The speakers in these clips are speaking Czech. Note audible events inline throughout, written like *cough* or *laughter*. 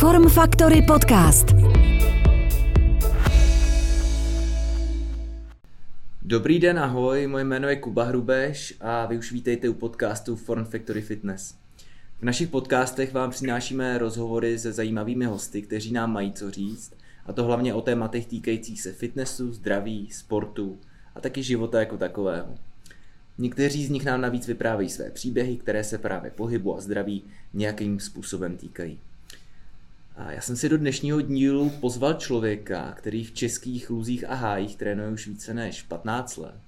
Form Factory Podcast. Dobrý den, ahoj, moje jméno je Kuba Hrubeš a vy už vítejte u podcastu Form Factory Fitness. V našich podcastech vám přinášíme rozhovory se zajímavými hosty, kteří nám mají co říct, a to hlavně o tématech týkajících se fitnessu, zdraví, sportu a taky života jako takového. Někteří z nich nám navíc vyprávějí své příběhy, které se právě pohybu a zdraví nějakým způsobem týkají. Já jsem si do dnešního dílu pozval člověka, který v českých luzích a hájích trénuje už více než 15 let.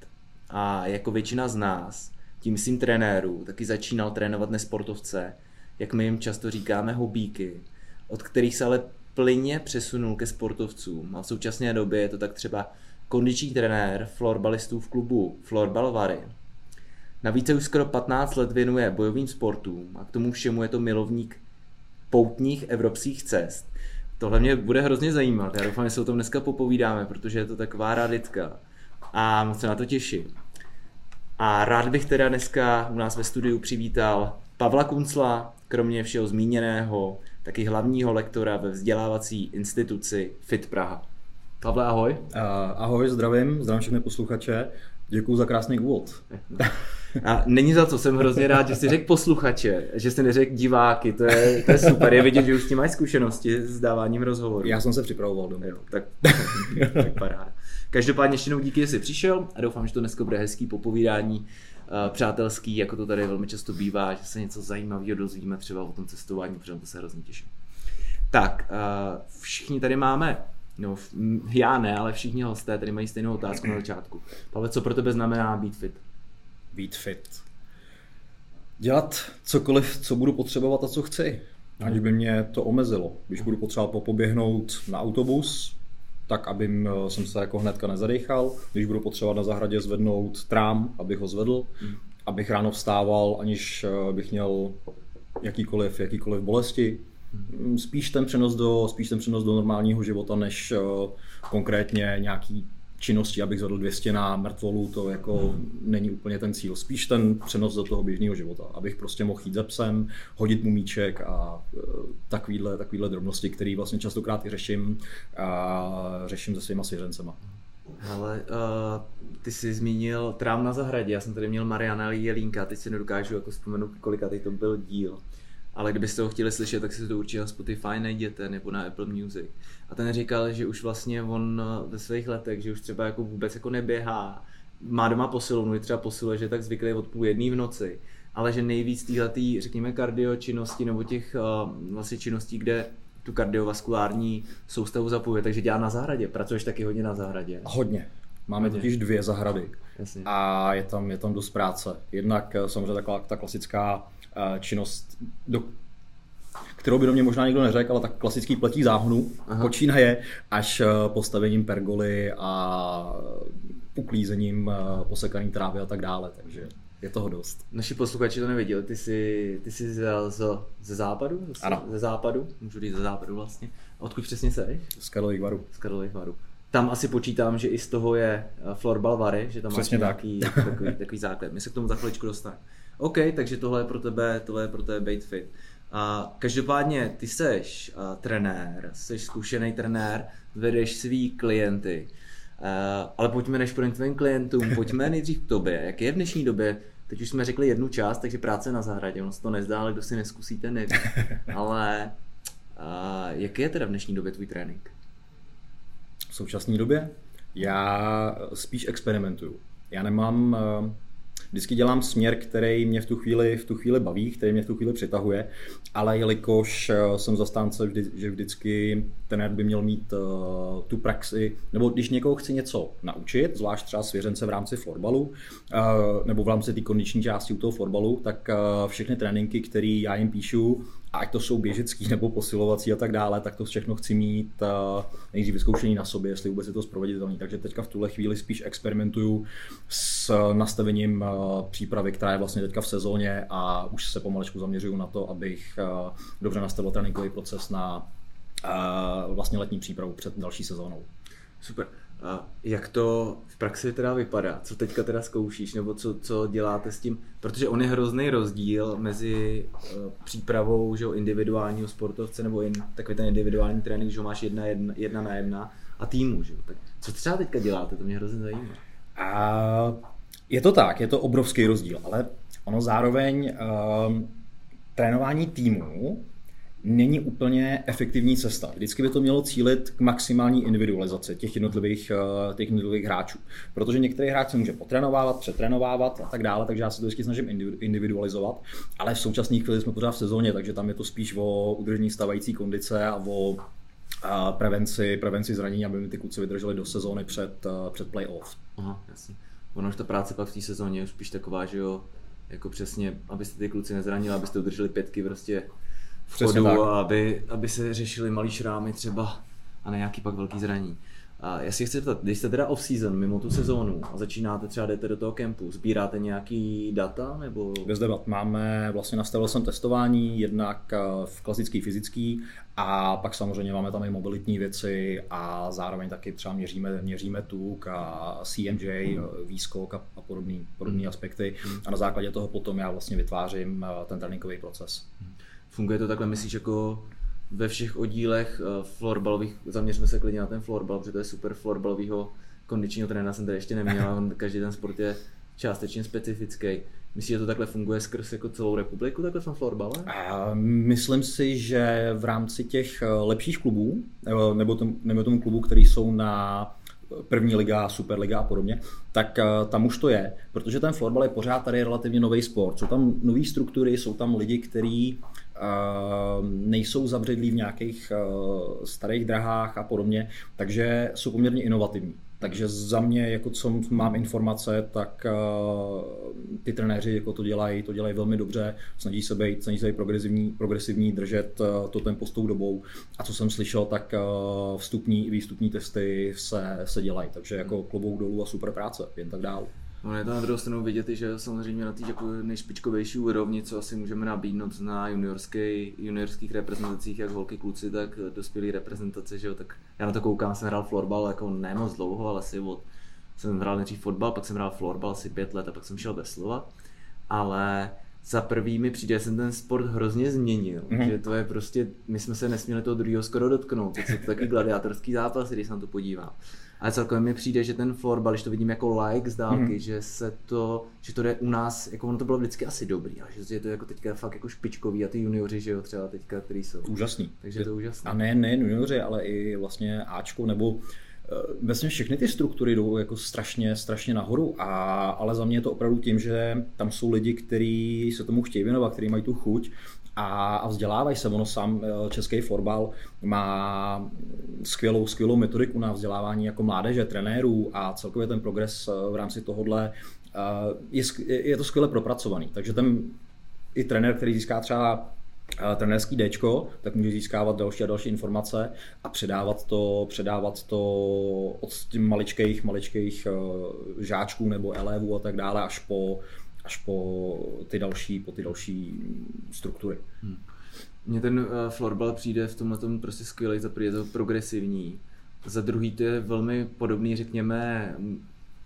A jako většina z nás, tím myslím trenérů, taky začínal trénovat nesportovce, jak my jim často říkáme hobíky, od kterých se ale plyně přesunul ke sportovcům. A v současné době je to tak třeba kondiční trenér florbalistů v klubu Florbal Vary. Navíc už skoro 15 let věnuje bojovým sportům a k tomu všemu je to milovník poutních evropských cest. Tohle mě bude hrozně zajímat. Já doufám, že se o tom dneska popovídáme, protože je to taková raditka. A moc se na to těším. A rád bych teda dneska u nás ve studiu přivítal Pavla Kuncla, kromě všeho zmíněného, taky hlavního lektora ve vzdělávací instituci FIT Praha. Pavle, ahoj. Uh, ahoj, zdravím, zdravím všechny posluchače. Děkuji za krásný úvod. *laughs* A není za to, jsem hrozně rád, že jsi řekl posluchače, že jsi neřekl diváky, to je, to je super, je vidět, že už s tím máš zkušenosti s dáváním rozhovoru. Já jsem se připravoval doma. Jo, tak, *laughs* tak paráda. Každopádně ještě jednou díky, že jsi přišel a doufám, že to dneska bude hezký popovídání, uh, přátelský, jako to tady velmi často bývá, že se něco zajímavého dozvíme třeba o tom cestování, protože to se hrozně těším. Tak, uh, všichni tady máme No, já ne, ale všichni hosté tady mají stejnou otázku na začátku. Pavel, co pro tebe znamená být fit? Být fit. Dělat cokoliv, co budu potřebovat a co chci. Aniž by mě to omezilo. Když budu potřebovat popoběhnout na autobus, tak abym eh, jsem se jako hnedka nezadechal. Když budu potřebovat na zahradě zvednout trám, abych ho zvedl. Hmm. Abych ráno vstával, aniž eh, bych měl jakýkoliv, jakýkoliv bolesti. Mm, spíš ten přenos do, spíš ten přenos do normálního života, než uh, konkrétně nějaký činnosti, abych zvedl 200 na mrtvolu, to jako hmm. není úplně ten cíl. Spíš ten přenos do toho běžného života, abych prostě mohl jít ze psem, hodit mu míček a uh, takovýhle, takovýhle drobnosti, které vlastně častokrát i řeším a řeším se svýma svěřencema. Ale uh, ty jsi zmínil Trám na zahradě, já jsem tady měl Mariana Jelínka, teď si nedokážu jako vzpomenout, kolika to byl díl ale kdybyste ho chtěli slyšet, tak si to určitě na Spotify najděte nebo na Apple Music. A ten říkal, že už vlastně on eh, ve svých letech, že už třeba jako vůbec jako neběhá, má doma posilovnu, je třeba posiluje, že je tak zvyklý od půl jedný v noci, ale že nejvíc týhletý, řekněme, kardio činnosti nebo těch uh, vlastně činností, kde tu kardiovaskulární soustavu zapojuje, takže dělá na zahradě. Pracuješ taky hodně na zahradě? Hodně. Máme hodně. totiž dvě zahrady. Jasně. A je tam, je tam dost práce. Jednak eh, samozřejmě taková ta klasická činnost, do, kterou by do mě možná nikdo neřekl, ale tak klasický pletí záhonu Aha. počínaje až eh, postavením pergoly a uklízením eh, posekaný trávy a tak dále, takže je toho dost. Naši posluchači to neviděli, ty jsi, ty jsi ze, ze západu? Ano. Ze západu, můžu říct ze západu vlastně. A odkud přesně seš? Z Karlových varů. Z Karlových varů. Tam asi počítám, že i z toho je florbal vary, že tam Přesně máš nějaký takový, takový základ. My se k tomu za chviličku dostaneme. OK, takže tohle je pro tebe, tohle je pro tebe bait fit. A každopádně ty seš uh, trenér, seš zkušený trenér, vedeš svý klienty. Uh, ale pojďme než pro tvým klientům, *laughs* pojďme nejdřív k tobě. Jak je v dnešní době, teď už jsme řekli jednu část, takže práce na zahradě, ono se to nezdá, ale kdo si neskusíte, neví. *laughs* Ale uh, jak je teda v dnešní době tvůj trénink? V současné době? Já spíš experimentuju. Já nemám uh vždycky dělám směr, který mě v tu chvíli, v tu chvíli baví, který mě v tu chvíli přitahuje, ale jelikož eh, jsem zastánce, vždy, že vždycky ten by měl mít uh, tu praxi, nebo když někoho chci něco naučit, zvlášť třeba svěřence v rámci florbalu, uh, nebo v rámci té kondiční části u toho florbalu, tak uh, všechny tréninky, které já jim píšu, ať to jsou běžecký nebo posilovací a tak dále, tak to všechno chci mít uh, nejdřív vyzkoušení na sobě, jestli vůbec je to zproveditelné. Takže teďka v tuhle chvíli spíš experimentuju s nastavením uh, přípravy, která je vlastně teďka v sezóně a už se pomalečku zaměřuju na to, abych uh, dobře nastavil tréninkový proces na vlastně letní přípravu před další sezónou. Super. A jak to v praxi teda vypadá? Co teďka teda zkoušíš, nebo co, co děláte s tím? Protože on je hrozný rozdíl mezi uh, přípravou že, individuálního sportovce nebo jen takový ten individuální trénink, že máš jedna, jedna, jedna na jedna a týmu. Že? Tak co třeba teďka děláte? To mě hrozně zajímá. A je to tak, je to obrovský rozdíl, ale ono zároveň uh, trénování týmu není úplně efektivní cesta. Vždycky by to mělo cílit k maximální individualizaci těch jednotlivých, eh, těch jednotlivých hráčů. Protože některý hráč se může potrénovávat, přetrénovávat a tak dále, takže já se to vždycky snažím individualizovat. Ale v současné chvíli jsme pořád v sezóně, takže tam je to spíš o udržení stavající kondice a o a prevenci, prevenci zranění, aby ty kluci vydrželi do sezóny před, eh, před playoff. Aha, jasně. Ono už ta práce pak v té sezóně je spíš taková, že jo, jako přesně, abyste ty kluci nezranili, abyste udrželi pětky prostě v chodu, aby, aby se řešili malý šrámy třeba a ne nějaký pak velký zraní. A já si chci zeptat, když jste teda off-season, mimo tu sezónu a začínáte třeba, jdete do toho kempu, sbíráte nějaký data? Nebo... Bez debat. Máme, vlastně nastavil jsem testování, jednak eh, v klasický fyzický a pak samozřejmě máme tam i mobilitní věci a zároveň taky třeba měříme, měříme tuk a CMJ, hmm. výskok a, a podobné podobný hmm. aspekty. Hmm. A na základě toho potom já vlastně vytvářím eh, ten tréninkový proces. Hmm. Funguje to takhle, myslíš, jako ve všech oddílech uh, florbalových, zaměřme se klidně na ten florbal, protože to je super florbalového kondičního trenéra jsem tady ještě neměl, on, každý ten sport je částečně specifický. Myslíš, že to takhle funguje skrz jako celou republiku, takhle v florbale? Myslím si, že v rámci těch eh, lepších klubů, eh, nebo, tom, nebo tomu klubu, který jsou na první liga, superliga a podobně, tak tam už to je, protože ten florbal je pořád tady relativně nový sport. Jsou tam nové struktury, jsou tam lidi, kteří nejsou zabředlí v nějakých starých drahách a podobně, takže jsou poměrně inovativní. Takže za mě, jako co mám informace, tak ty trenéři jako to dělají, to dělají velmi dobře, snaží se být, snaží se být progresivní, progresivní, držet to tempo s tou dobou. A co jsem slyšel, tak vstupní i výstupní testy se, se dělají, takže jako klobouk dolů a super práce, jen tak dál. No je to na druhou stranu vidět, že samozřejmě na té jako nejšpičkovější úrovni, co asi můžeme nabídnout na juniorský, juniorských reprezentacích, jak holky, kluci, tak dospělí reprezentace, že jo, tak já na to koukám, jsem hrál florbal jako ne moc dlouho, ale asi od, jsem hrál nejdřív fotbal, pak jsem hrál florbal asi pět let a pak jsem šel slova. ale za prvý mi přijde, že jsem ten sport hrozně změnil, mm-hmm. že to je prostě, my jsme se nesměli toho druhého skoro dotknout, to jsou taky gladiátorský zápas, když se na to podívám. Ale celkově mi přijde, že ten florbal, když to vidím jako like z dálky, mm-hmm. že se to, že to jde u nás, jako ono to bylo vždycky asi dobrý, ale že je to jako teďka fakt jako špičkový a ty junioři, že jo, třeba teďka, který jsou. Úžasný. Takže je to úžasný. A ne, ne junioři, ale i vlastně Ačko nebo Vlastně všechny ty struktury jdou jako strašně, strašně nahoru, a, ale za mě je to opravdu tím, že tam jsou lidi, kteří se tomu chtějí věnovat, kteří mají tu chuť a, a vzdělávají se. Ono sám eh, český florbal má skvělou, skvělou metodiku na vzdělávání jako mládeže, trenérů a celkově ten progres eh, v rámci tohohle je, je to skvěle propracovaný. Takže ten i trenér, který získá třeba trenérský D, tak může získávat další a další informace a předávat to, předávat to od maličkých, maličkých eh, žáčků nebo elevů a tak dále až po, až po ty další, po ty další struktury. Hmm. Mně ten uh, florbal přijde v tomhle tom prostě skvělý, za je to progresivní, za druhý to je velmi podobný, řekněme,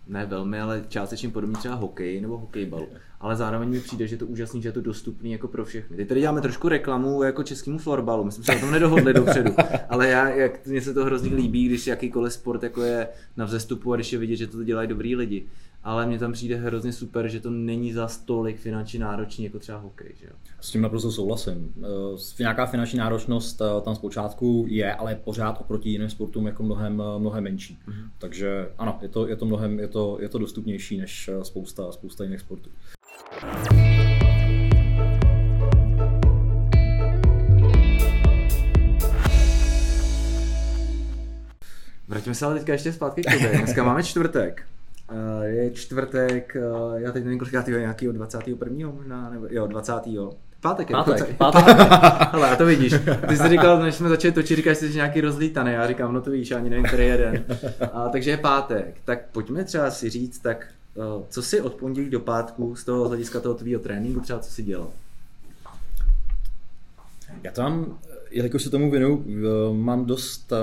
ne velmi, ale částečně podobný třeba hokej nebo hokejbalu. Ale zároveň mi přijde, že je to úžasný, že je to dostupný jako pro všechny. Teď tady děláme trošku reklamu jako českému florbalu, my jsme se o tom nedohodli dopředu, *laughs* ale já, jak mně se to hrozně líbí, když jakýkoliv sport jako je na vzestupu a když je vidět, že to dělají dobrý lidi ale mně tam přijde hrozně super, že to není za stolik finančně náročný jako třeba hokej. Že jo? S tím naprosto souhlasím. Eh, nějaká finanční náročnost eh, tam zpočátku je, ale pořád oproti jiným sportům jako mnohem, eh, mnohem menší. Mm-hmm. Takže ano, je to, je to mnohem, je to, je to dostupnější než spousta, spousta jiných sportů. Vrátíme se ale teďka ještě zpátky k tobě. Dneska máme čtvrtek. Uh, je čtvrtek, uh, já teď nevím, kolik je nějakého 21. možná, nebo jo, 20. Pátek je pátek, pátek. *laughs* Ale to vidíš. Ty jsi říkal, než jsme začali točit, říkáš, že jsi nějaký rozlítaný. Já říkám, no to víš, ani nevím, který jeden. A, takže je pátek. Tak pojďme třeba si říct, tak uh, co si od pondělí do pátku z toho hlediska toho tvýho tréninku třeba co si dělal? Já tam, jelikož se tomu věnu, mám dost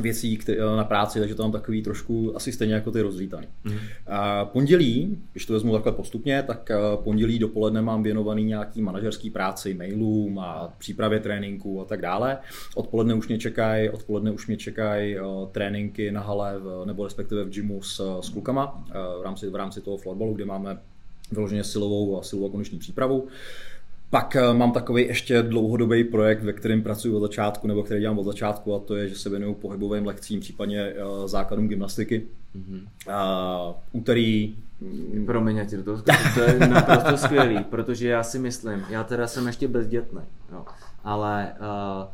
věcí na práci, takže to mám takový trošku asi stejně jako ty rozlítaný. Mm. A pondělí, když to vezmu takhle postupně, tak pondělí dopoledne mám věnovaný nějaký manažerský práci, mailům a přípravě tréninku a tak dále. Odpoledne už mě čekají, odpoledne už mě čekají tréninky na hale nebo respektive v gymu s, s klukama v rámci, v rámci toho florbalu, kde máme vyloženě silovou a silovou kondiční přípravu. Pak eh, mám takový ještě dlouhodobý projekt, ve kterém pracuji od začátku, nebo který dělám od začátku, a to je, že se věnuju pohybovým lekcím, případně eh, základům gymnastiky. Mm-hmm. A, úterý mm, Promiň, já ti do toho to je naprosto skvělý, protože já si myslím, já teda jsem ještě bezdětný, jo, ale uh,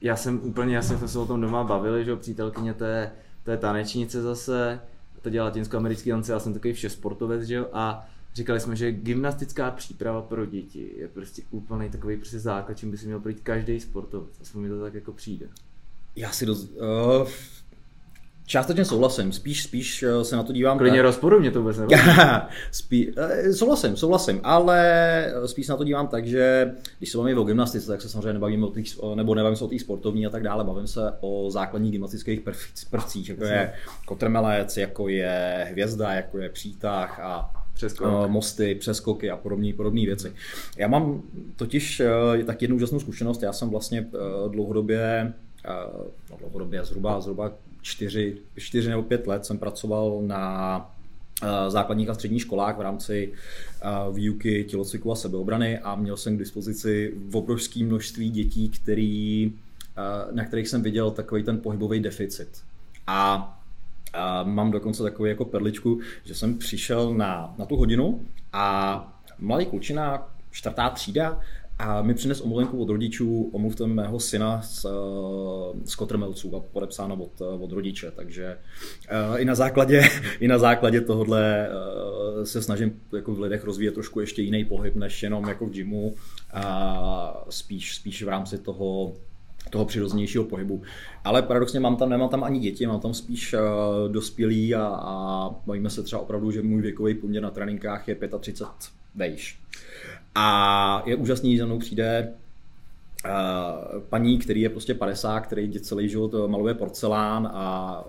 já jsem úplně, jasně jsme se o tom doma bavili, že přítelkyně to je, to je tanečnice zase, to dělá latinsko-americký tance, já jsem takový vše sportovec, že jo, a říkali jsme, že gymnastická příprava pro děti je prostě úplný takový prostě základ, čím by si měl projít každý sportovec. Aspoň mi to tak jako přijde. Já si dost, uh, Částečně souhlasím, spíš, spíš eh, se na to dívám. Klidně tak... rozporu mě to vůbec *laughs* Spí... Eh, souhlasím, souhlasím, ale spíš se na to dívám tak, že když se bavíme o gymnastice, tak se samozřejmě nebavím o tých, nebo nebavím se o té sportovní a tak dále, bavím se o základních gymnastických prvcích, jako je kotrmelec, jako je hvězda, jako je přítah a Přeskok. Uh, mosty, přeskoky a podobné podobné věci. Já mám totiž uh, tak jednu úžasnou zkušenost. Já jsem vlastně uh, dlouhodobě, no dlouhodobě zhruba, zhruba čtyři, čtyři nebo pět let jsem pracoval na základních a středních školách v rámci výuky tělocviku a sebeobrany a měl jsem k dispozici obrovské množství dětí, který, na kterých jsem viděl takový ten pohybový deficit. A a mám dokonce takovou jako perličku, že jsem přišel na, na tu hodinu a mladý klučina, čtvrtá třída, a mi přines omluvenku od rodičů, omluvte mého syna z, z Kotrmelců a podepsáno od, od rodiče, takže uh, i na základě, *laughs* i na základě tohohle se snažím jako v lidech rozvíjet trošku ještě jiný pohyb, než jenom jako v gymu, a spíš, spíš v rámci toho toho přirozenějšího pohybu. Ale paradoxně mám tam, nemám tam ani děti, mám tam spíš uh, dospělí a, a bavíme se třeba opravdu, že můj věkový poměr na tréninkách je 35 vejš. A je úžasný, že za mnou přijde Uh, paní, který je prostě 50, který celý život maluje porcelán a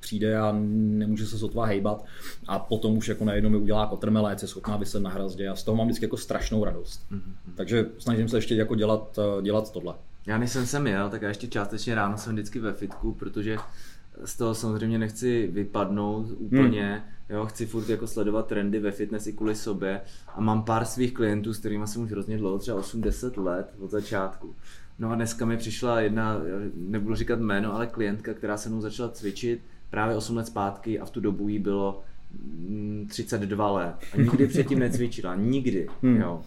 přijde a nemůže se sotva hejbat a potom už jako najednou mi udělá kotrmelec, je schopná vyset na hrazdě a z toho mám vždycky jako strašnou radost. Mm-hmm. Takže snažím se ještě jako dělat, dělat tohle. Já než jsem sem jel, tak já ještě částečně ráno jsem vždycky ve fitku, protože z toho samozřejmě nechci vypadnout úplně, hmm. jo, chci furt jako sledovat trendy ve fitness i kvůli sobě a mám pár svých klientů, s kterými jsem už hrozně dlouho, třeba 8-10 let od začátku. No a dneska mi přišla jedna, nebudu říkat jméno, ale klientka, která se mnou začala cvičit právě 8 let zpátky a v tu dobu jí bylo 32 mm, let a nikdy předtím necvičila, nikdy, hmm. jo.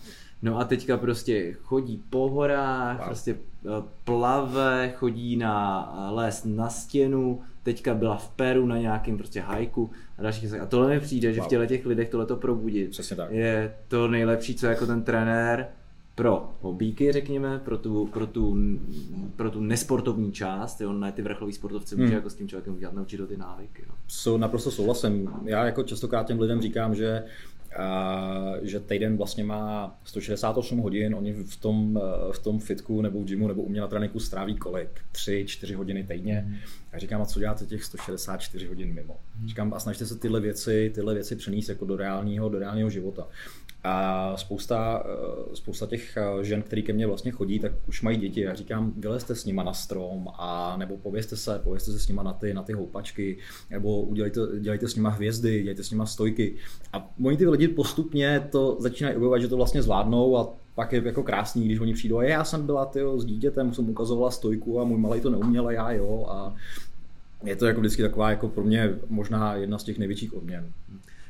No a teďka prostě chodí po horách, wow. prostě eh, plave, chodí na eh, les na stěnu, teďka byla v Peru na nějakém prostě hajku a další A tohle mi přijde, wow. že v těle těch lidech tohle to probudit Přesně tak. je to nejlepší, co jako ten trenér pro hobíky, řekněme, pro tu, pro tu, pro tu nesportovní část, jo, ne ty vrcholový sportovce, může hmm. jako s tím člověkem udělat, naučit do ty návyky. Jo. So, naprosto souhlasím. Já jako častokrát těm lidem říkám, že že týden vlastně má 168 hodin, oni v tom, v tom fitku nebo v gymu nebo u mě na tréninku stráví kolik? 3-4 hodiny týdně. Mm. A říkám, a co děláte těch 164 hodin mimo? Mm. Říkám, a snažte se tyhle věci, tyhle věci přenést jako do reálního, do reálního života. A spousta, eh, spousta těch eh, žen, který ke mně vlastně chodí, tak už mají děti. Já říkám, vylezte s nima na strom a nebo povězte se, povězte se s nima na ty, na ty houpačky, nebo udělejte, dělejte s nima hvězdy, dělejte s nima stojky. A oni ty lidi postupně to začínají objevovat, že to vlastně zvládnou a pak je jako krásný, když oni přijdou a já jsem byla tyjo, s dítětem, jsem ukazovala stojku a můj malý to neuměl a já jo. A je to jako vždycky taková jako pro mě možná jedna z těch největších odměn.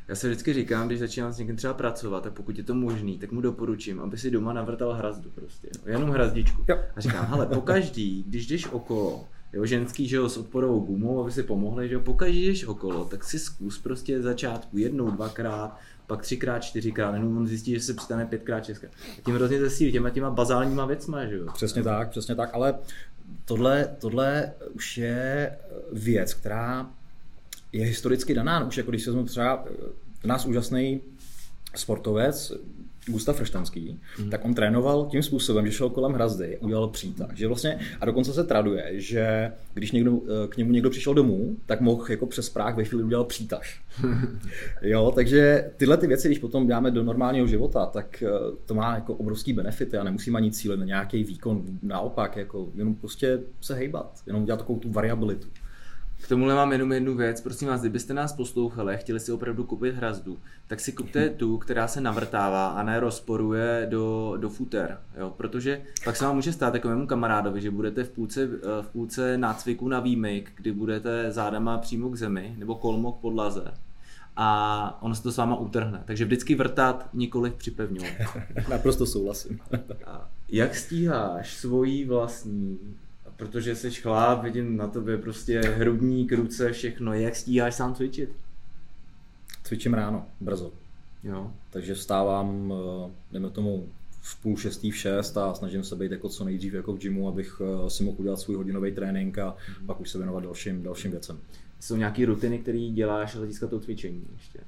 Já se vždycky říkám, když začínám s někým třeba pracovat, tak pokud je to možný, tak mu doporučím, aby si doma navrtal hrazdu prostě. Jo. Jenom hrazdičku. Jo. A říkám, hele, pokaždý, když jdeš okolo, jo, ženský, že jo, s odporovou gumou, aby si pomohli, že jo, pokaždý jdeš okolo, tak si zkus prostě začátku jednou, dvakrát, pak třikrát, čtyřikrát, jenom on zjistí, že se přistane pětkrát, šestkrát. A tím hrozně zesílí těma těma bazálníma věcma, že jo. Přesně tak, přesně tak, ale tohle, tohle už je věc, která je historicky daná. Už jako když se vezmu třeba nás úžasný sportovec, Gustav Frštanský, hmm. tak on trénoval tím způsobem, že šel kolem hrazdy, udělal přítah. Že vlastně, a dokonce se traduje, že když někdo, eh, k němu někdo přišel domů, tak mohl jako přes práh ve chvíli udělat přítah. *laughs* jo, takže tyhle ty věci, když potom dáme do normálního života, tak eh, to má jako obrovský benefity a nemusíme ani cílit na nějaký výkon. Naopak, jako jenom prostě se hejbat, jenom dělat takovou tu variabilitu. K tomuhle mám jenom jednu věc. Prosím vás, kdybyste nás poslouchali a chtěli si opravdu koupit hrazdu, tak si kupte tu, která se navrtává a ne rozporuje do, do futer. Jo? Protože pak se vám může stát takovému kamarádovi, že budete v půlce, v půlce nácviku na výmyk, kdy budete zádama přímo k zemi nebo kolmo k podlaze a ono se to s váma utrhne. Takže vždycky vrtat, nikoliv připevňovat. *laughs* Naprosto souhlasím. Jak stíháš svojí vlastní protože jsi chláp, vidím na tobě prostě hrubní, ruce, všechno. Jak stíháš sám cvičit? Cvičím ráno, brzo. Jo. Takže vstávám, eh, jdeme tomu v půl šestý, v šest a snažím se být jako co nejdřív jako v gymu, abych eh, si mohl udělat svůj hodinový trénink a mm. pak už se věnovat dalším, dalším věcem. Jsou nějaké rutiny, které děláš z hlediska toho cvičení ještě?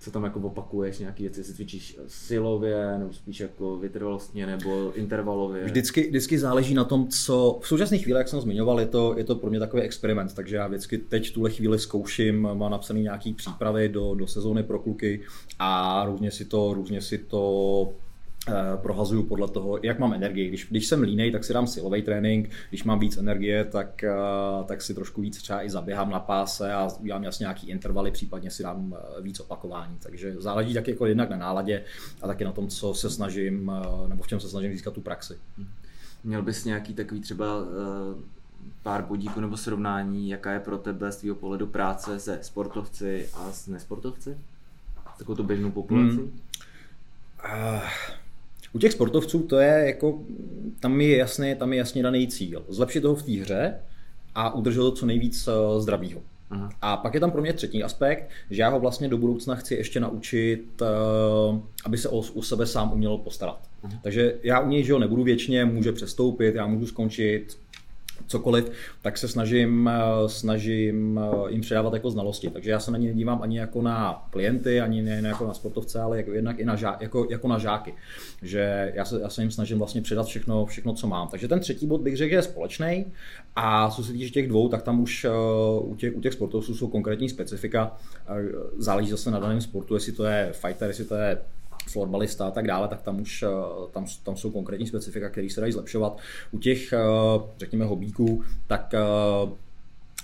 Co tam jako opakuješ, nějaký věci, jestli cvičíš silově, nebo spíš jako vytrvalostně, nebo intervalově? Vždycky, vždycky záleží na tom, co v současné chvíli, jak jsem zmiňoval, je to, je to pro mě takový experiment, takže já vždycky teď tuhle chvíli zkouším, mám napsaný nějaký přípravy do, do sezóny pro kluky a různě si to, různě si to Eh, prohazuju podle toho, jak mám energii. Když, když jsem línej, tak si dám silový trénink, když mám víc energie, tak, eh, tak si trošku víc třeba i zaběhám na páse a udělám jasně nějaký intervaly, případně si dám eh, víc opakování. Takže záleží tak jako jednak na náladě a taky na tom, co se snažím, nebo v čem se snažím získat tu praxi. Měl bys nějaký takový třeba pár bodíků nebo srovnání, jaká je pro tebe z tvého pohledu práce se sportovci a s nesportovci? S takovou tu běžnou populací? Hmm. Uh, u těch sportovců to je jako, tam je jasný, tam je jasně daný cíl. Zlepšit toho v té hře a udržet to co nejvíc eh, zdravýho. Aha. A pak je tam pro mě třetí aspekt, že já ho vlastně do budoucna chci ještě naučit, eh, aby se o, o sebe sám uměl postarat. Aha. Takže já u něj, že ho nebudu věčně, může přestoupit, já můžu skončit cokoliv, tak se snažím, eh, snažím eh, jim předávat jako znalosti. Takže já se na ně dívám ani jako na klienty, ani ne jako na sportovce, ale jako, jednak i na žá, jako, jako na žáky. Že já se, já se jim snažím vlastně předat všechno, všechno, co mám. Takže ten třetí bod bych řekl, je společný. A co se týče těch dvou, tak tam už eh, u těch, u těch sportovců jsou konkrétní specifika. Záleží zase na daném sportu, jestli to je fighter, jestli to je florbalista a tak dále, tak tam už eh, tam, tam jsou konkrétní specifika, které se dají zlepšovat. U těch, eh, řekněme, hobíků, tak eh,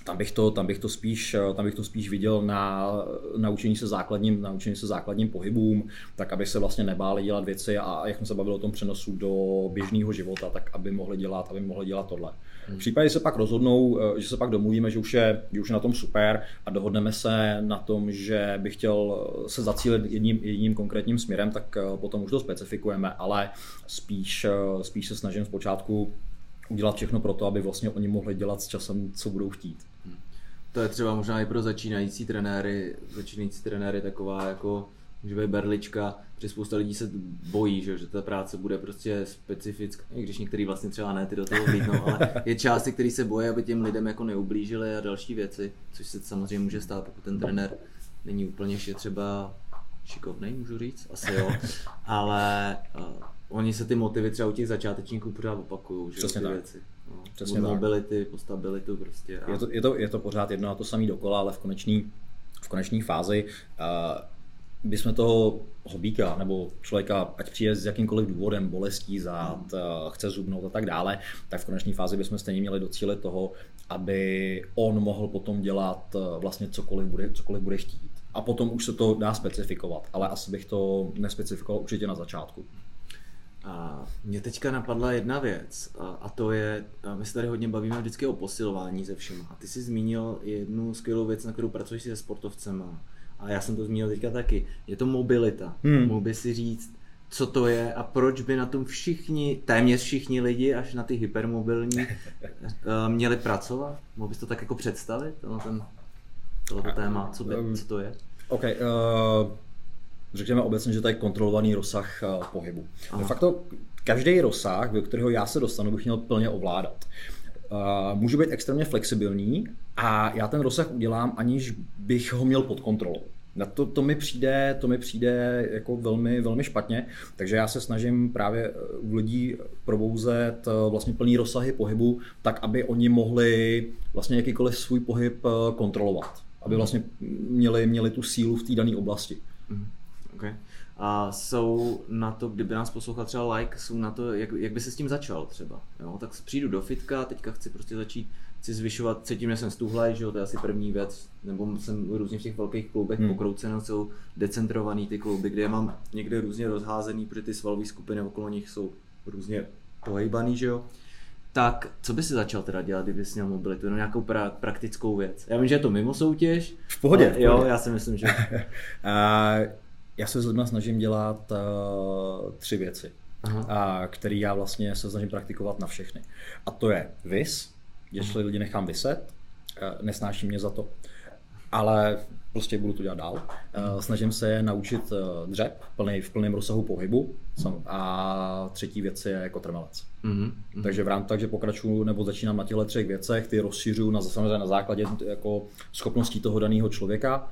tam bych to, tam bych to, spíš, tam bych to spíš viděl na naučení se základním, naučení se základním pohybům, tak aby se vlastně nebáli dělat věci a jak jsme se bavili o tom přenosu do běžného života, tak aby mohli dělat, aby mohli dělat tohle. V případě, že se pak rozhodnou, eh, že se pak domluvíme, že už, je, že už je na tom super a dohodneme se na tom, že bych chtěl eh, se zacílit jedním, jedním konkrétním směrem, tak eh, potom už to specifikujeme, ale spíš, spíš se snažím zpočátku udělat všechno pro to, aby vlastně oni mohli dělat s časem, co budou chtít. To je třeba možná i pro začínající trenéry, začínající trenéry taková jako může být berlička, protože spousta lidí se bojí, že, že ta práce bude prostě specifická, i když některý vlastně třeba ne, ty do toho vlídnou, *laughs* ale je části, který se bojí, aby těm lidem jako neublížili a další věci, což se samozřejmě může stát, pokud ten trenér není úplně ještě třeba šikovný, můžu říct, asi jo, *laughs* ale uh, oni se ty motivy třeba u těch začátečníků pořád opakují, že Přesně ty tak. věci. No, Přesně mobility, po stabilitu prostě. A... Je, to, je, to, je to pořád jedno a to samé dokola, ale v konečný, v konečné fázi uh, bychom toho hobíka nebo člověka, ať přijde s jakýmkoliv důvodem, bolestí zad, eh, chce zubnout a tak dále, tak v konečné fázi bychom stejně měli docílit toho, aby on mohl potom dělat eh, vlastně cokoliv bude, cokoliv bude chtít. A potom už se to dá specifikovat, ale asi bych to nespecifikoval určitě na začátku. A mě teďka napadla jedna věc a, a to je, a my se tady hodně bavíme vždycky o posilování ze všema. A ty jsi zmínil jednu skvělou věc, na kterou pracuješ se sportovcem a já jsem to zmínil teďka taky, je to mobilita. Hmm. Mohl by si říct, co to je a proč by na tom všichni, téměř všichni lidi, až na ty hypermobilní, *laughs* eh, měli pracovat? Mohl bys to tak jako představit, tohle ten, tohle téma, co, by, co to je? OK, uh, řekněme obecně, že to je kontrolovaný rozsah uh, pohybu. Aha. De facto každý rozsah, do kterého já se dostanu, bych měl plně ovládat. Uh, můžu být extrémně flexibilní a já ten rozsah udělám, aniž bych ho měl pod kontrolou. Na to, to, mi přijde, to mi přijde jako velmi, velmi špatně, takže já se snažím právě u lidí probouzet vlastně plný rozsahy pohybu, tak aby oni mohli vlastně jakýkoliv svůj pohyb kontrolovat, aby vlastně měli, měli tu sílu v té dané oblasti. Mm. Okay. A jsou na to, kdyby nás poslouchal třeba like, jsou na to, jak, jak by se s tím začal třeba. Jo? Tak přijdu do fitka, teďka chci prostě začít chci zvyšovat, cítím, že jsem stuhlej, že jo, to je asi první věc, nebo jsem různě v těch velkých kloubech hmm. pokrouceno, jsou decentrovaný ty klouby, kde je mám někde různě rozházený, protože ty svalové skupiny okolo nich jsou různě pohejbaný, že jo. Tak, co by si začal teda dělat, kdyby jsi měl mobilitu? No nějakou pra- praktickou věc. Já vím, že je to mimo soutěž. V pohodě. Ale, v pohodě. Jo, já si myslím, že... *laughs* já se s lidmi snažím dělat uh, tři věci, Aha. které já vlastně se snažím praktikovat na všechny. A to je vis, jestli lidi nechám vyset, uh, nesnáší mě za to, ale prostě budu to dělat dál. Uh, snažím se naučit uh, dřep plný, v plném rozsahu pohybu a třetí věc je kotrmelec. Mm-hmm. Takže v rámci takže pokračuju nebo začínám na těchto třech věcech, ty rozšiřuju na, samozřejmě na základě jako schopností toho daného člověka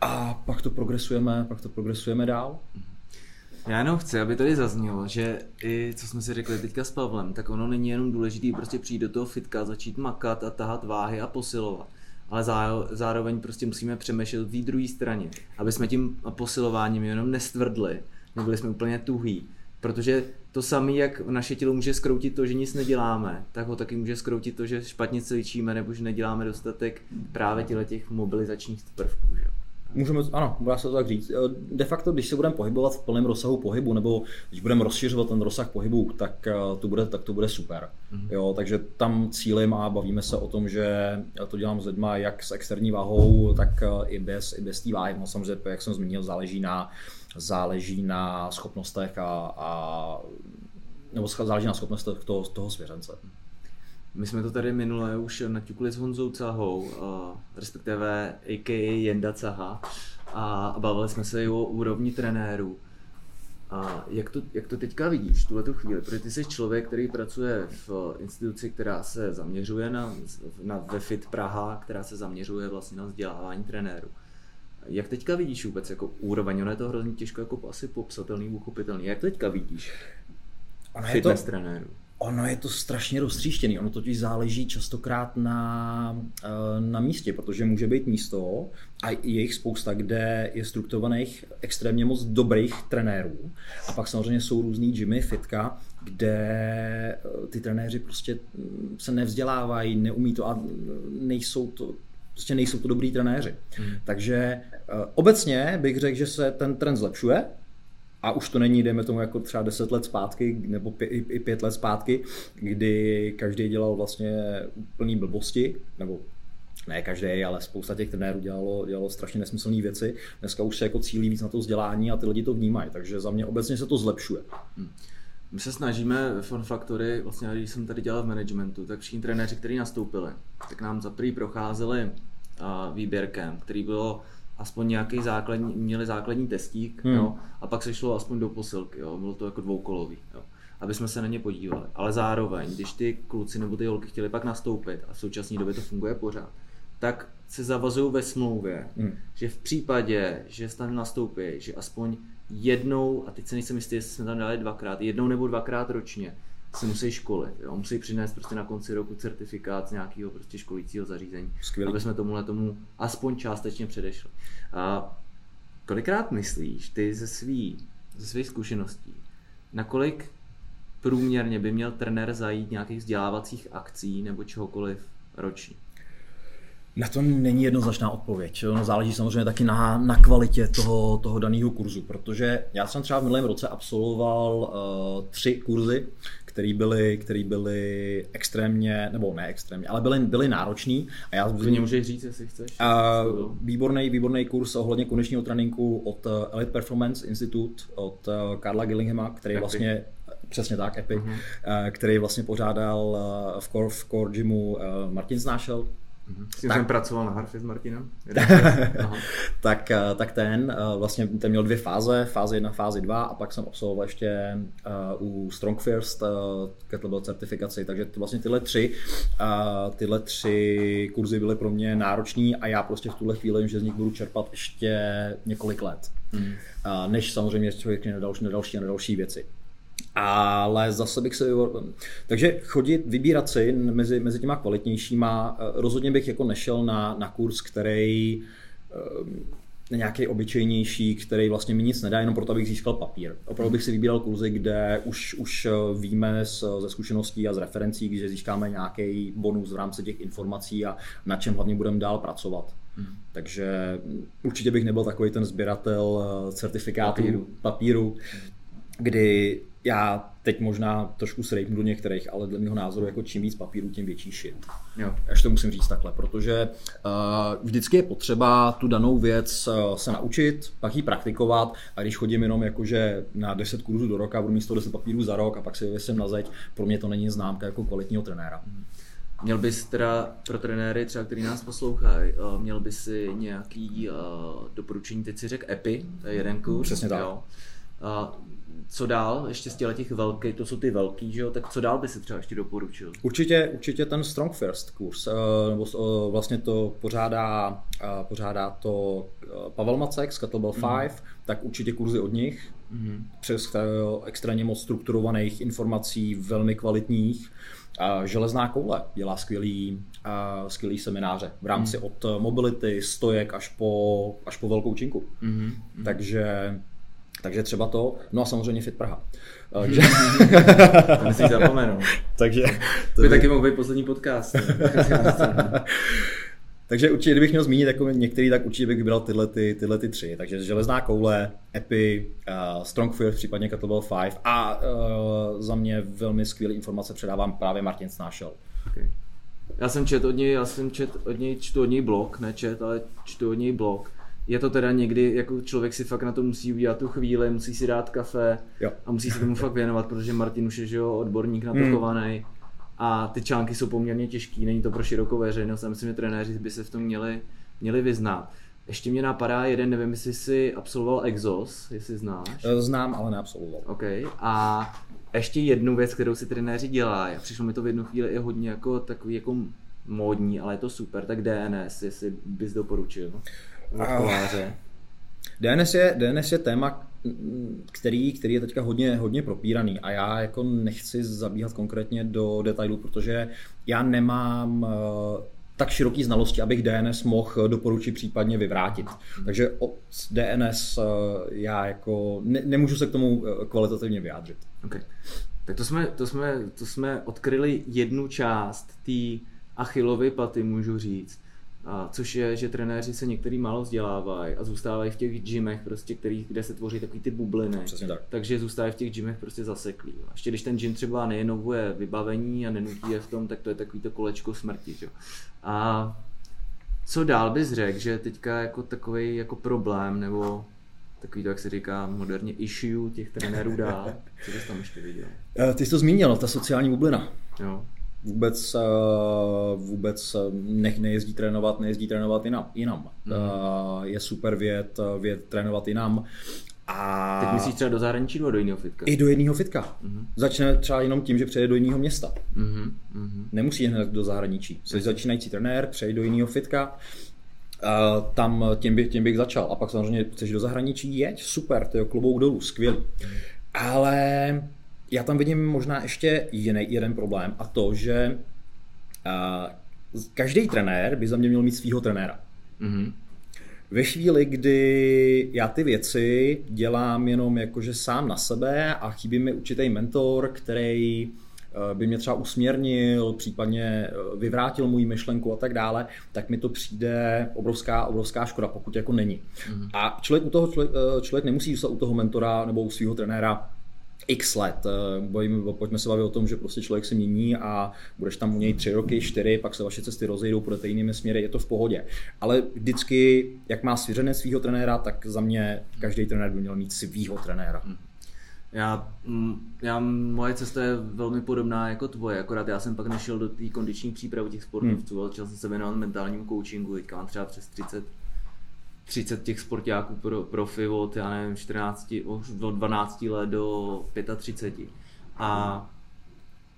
a pak to progresujeme, pak to progresujeme dál. Já jenom chci, aby tady zaznělo, že i co jsme si řekli teďka s Pavlem, tak ono není jenom důležité prostě přijít do toho fitka, začít makat a tahat váhy a posilovat. Ale zároveň prostě musíme přemýšlet v té druhé straně, aby jsme tím posilováním jenom nestvrdli, nebyli jsme úplně tuhý. Protože to samé, jak naše tělo může skroutit to, že nic neděláme, tak ho taky může skroutit to, že špatně cvičíme nebo že neděláme dostatek právě těch mobilizačních prvků. Že? Můžeme, ano, dá se to tak říct. Eh, de facto, když se budeme pohybovat v plném rozsahu pohybu, nebo když budeme rozšiřovat ten rozsah pohybu, tak eh, to bude, tak to bude super. Mm-hmm. Jo, takže tam cílím a bavíme se o tom, že to dělám s lidmi jak s externí váhou, tak eh, i bez, i bez té váhy. No samozřejmě, jak jsem zmínil, záleží na, záleží na schopnostech a, a nebo záleží na schopnostech toho, toho svěřence. My jsme to tady minule už naťukli s Honzou Cahou, respektive a.k.a. Jenda Caha, a bavili jsme se i o úrovni trenérů. A jak to, jak to teďka vidíš, tuhle tu chvíli? Protože ty jsi člověk, který pracuje v instituci, která se zaměřuje na, na ve Fit Praha, která se zaměřuje vlastně na vzdělávání trenérů. Jak teďka vidíš vůbec jako úroveň? Ono je to hrozně těžko jako asi popsatelný, uchopitelný. Jak teďka vidíš fitness to, trenérů? Ono je to strašně roztříštěný, ono totiž záleží častokrát na, eh, na místě, protože může být místo a je jich spousta, kde je strukturovaných extrémně moc dobrých trenérů a pak samozřejmě jsou různý gymy, fitka, kde eh, ty trenéři prostě se nevzdělávají, neumí to a nejsou to prostě nejsou to dobrý trenéři. Hmm. Takže eh, obecně bych řekl, že se ten trend zlepšuje, a už to není, dejme tomu, jako třeba 10 let zpátky, nebo i 5 let zpátky, kdy každý dělal vlastně úplný blbosti, nebo ne každý, ale spousta těch trenérů dělalo, dělalo strašně nesmyslné věci. Dneska už se jako cílí víc na to vzdělání a ty lidi to vnímají, takže za mě obecně se to zlepšuje. Hmm. My se snažíme Fun Factory, vlastně když jsem tady dělal v managementu, tak všichni trenéři, kteří nastoupili, tak nám za prvý procházeli výběrkem, který bylo aspoň nějaký základní, měli základní testík, hmm. jo, a pak se šlo aspoň do posilky, jo, bylo to jako dvoukolový, jo, aby jsme se na ně podívali. Ale zároveň, když ty kluci nebo ty holky chtěli pak nastoupit, a v současné době to funguje pořád, tak se zavazují ve smlouvě, hmm. že v případě, že tam nastoupí, že aspoň jednou, a teď se nejsem jistý, jestli jsme tam dali dvakrát, jednou nebo dvakrát ročně, se musí školit. Jo? Musí přinést prostě na konci roku certifikát z nějakého prostě školícího zařízení, Skvělý. aby jsme tomuhle tomu aspoň částečně předešli. A kolikrát myslíš ty ze svý, ze svých zkušeností, nakolik průměrně by měl trenér zajít nějakých vzdělávacích akcí nebo čehokoliv ročně? Na to není jednoznačná odpověď. No, záleží samozřejmě taky na, na kvalitě toho, toho daného kurzu, protože já jsem třeba v minulém roce absolvoval uh, tři kurzy, který byly, který byly extrémně, nebo ne extrémně, ale byly, byly náročný. A já Klidně můžeš říct, jestli chceš. Uh, výborný, výborný kurz ohledně konečního tréninku od uh, Elite Performance Institute, od uh, Karla Gillinghama, který Epi. vlastně Přesně tak, Epi, uh-huh. který vlastně pořádal v Core, v Core Gymu Martin Znášel, S tím jsem pracoval na harfě s Martinem. *laughs* Tak, eh, tak ten, eh, vlastně ten měl dvě fáze, fáze 1, fáze 2 a pak jsem absolvoval ještě uh, u Strong First kettlebell certifikaci, takže vlastně tyhle tři, tyhle tři kurzy byly pro mě náročný a já prostě v tuhle chvíli vím, že z nich budu čerpat ještě několik let. Mm. Uh, než samozřejmě člověk na další, na další a na další věci. Ale zase bych se... Takže chodit, vybírat si mezi, mezi těma kvalitnějšíma, eh, rozhodně bych jako nešel na, na kurz, který eh, nějaký obyčejnější, který vlastně mi nic nedá, jenom proto, abych získal papír. Opravdu bych si vybíral kurzy, kde už, už eh, víme z, ze zkušeností a z referencí, že získáme nějaký bonus v rámci těch informací a na čem hlavně budeme dál pracovat. Hmm. Takže určitě bych nebyl takový ten sběratel certifikátů, papíru, papíru kdy já teď možná trošku srejpnu do některých, ale dle mého názoru jako čím víc papíru, tím větší shit. Jo. Až to musím říct takhle, protože uh, vždycky je potřeba tu danou věc uh, se naučit, pak ji praktikovat a když chodím jenom jakože na 10 kurzů do roka, budu mít 110 papírů za rok a pak si vyvěsím na zeď, pro mě to není známka jako kvalitního trenéra. Měl bys teda pro trenéry, třeba který nás poslouchají, eh, měl bys si nějaký uh, doporučení, teď si řekl EPI, to je jeden kurz. Přesně tak. Jo. Uh, co dál, ještě z těch velkých, to jsou ty velký, že jo, tak co dál by si třeba ještě doporučil? Určitě, určitě ten Strong First kurz, eh, nebo eh, vlastně to pořádá, eh, pořádá to Pavel Macek z Kettlebell 5, mm. tak určitě kurzy od nich, mm. přes extrémně moc strukturovaných informací, velmi kvalitních. Železná koule dělá skvělý, skvělý semináře v rámci mm. od mobility, stojek až po, až po velkou činku. Mm. Takže takže třeba to, no a samozřejmě Fit Praha. Takže... *laughs* to musíš zapomenout. Takže... To by taky mohl být poslední podcast. *laughs* Takže určitě, kdybych měl zmínit jako některý, tak určitě bych vybral tyhle, ty, tyhle ty tři. Takže železná koule, Epi, uh, Strong Fear, případně Kettlebell 5 a uh, za mě velmi skvělé informace předávám právě Martin Snášel. Okay. Já jsem čet od něj, já jsem čet od něj, čtu od něj blog, nečet, ale čtu od něj blog je to teda někdy, jako člověk si fakt na to musí udělat tu chvíli, musí si dát kafe jo. a musí se tomu fakt věnovat, protože Martin už je že jo, odborník na to hmm. chovaný. A ty články jsou poměrně těžký, není to pro širokou veřejnost a myslím, že trenéři by se v tom měli, měli vyznat. Ještě mě napadá jeden, nevím, jestli jsi absolvoval Exos, jestli znáš. Eh, znám, ale neabsolvoval. OK. A ještě jednu věc, kterou si trenéři dělají, a přišlo mi to v jednu chvíli i hodně jako takový jako módní, ale je to super, tak DNS, jestli bys doporučil koláře? DNS je, DNS je téma, který, který je teďka hodně, hodně propíraný a já jako nechci zabíhat konkrétně do detailů, protože já nemám uh, tak široký znalosti, abych DNS mohl doporučit případně vyvrátit. Takže o DNS uh, já jako ne, nemůžu se k tomu eh, kvalitativně vyjádřit. Okay. Tak to jsme, to, jsme, to jsme odkryli jednu část té Achillovy paty, můžu říct. A což je, že trenéři se některý málo vzdělávají a zůstávají v těch gymech, prostě, který, kde se tvoří takový ty bubliny. Přesně tak. Takže zůstávají v těch gymech prostě zaseklí. A ještě když ten gym třeba nejenovuje vybavení a nenutí je v tom, tak to je takový to kolečko smrti. Že? A co dál bys řekl, že teďka jako takový jako problém nebo takový to, jak se říká moderně, issue těch trenérů dál. Co bys tam ještě viděl? Eh, ty jsi to zmínil, ta sociální bublina. Jo vůbec, eh, vůbec eh, nech nejezdí trénovat, nejezdí trénovat jinam. jinam. Mm. Je super věd, věd trénovat jinam. A... Teď myslíš třeba do zahraničí nebo do jiného fitka? I do jiného fitka. Mm-hmm. Začne třeba jenom tím, že přejde do jiného města. Mm-hmm. Nemusí hned do zahraničí. Jsi začínající trenér, přejde do jiného fitka, Uh, tam tím, by, tím bych začal. A pak samozřejmě chceš do zahraničí, jeď, super, to je klobouk dolů, skvělý. Ale já tam vidím možná ještě jiný, jeden problém a to, že uh, každý trenér by za mě měl mít svého trenéra. Mm-hmm. Ve chvíli, kdy já ty věci dělám jenom jakože sám na sebe a chybí mi určitý mentor, který by mě třeba usměrnil, případně vyvrátil můj myšlenku a tak dále, tak mi to přijde obrovská, obrovská škoda, pokud jako není. Mm. A člověk u toho člověk, člověk nemusí zůstat u toho mentora nebo u svého trenéra x let. Eh, bojím, pojďme se bavit o tom, že prostě člověk se mění a budeš tam u něj tři roky, čtyři, pak se vaše cesty rozejdou, půjdete jinými směry, je to v pohodě. Ale vždycky, jak má svěřené svého trenéra, tak za mě každý trenér by měl mít svého trenéra. Hmm. Já, mm, já, moje cesta je velmi podobná jako tvoje, akorát já jsem pak nešel do té kondiční přípravy těch sportovců, hmm. ale začal jsem se věnovat mentálnímu coachingu, teďka mám třeba přes 30 30 těch sportáků pro, profi od, já nevím, 14, od 12 let do 35. A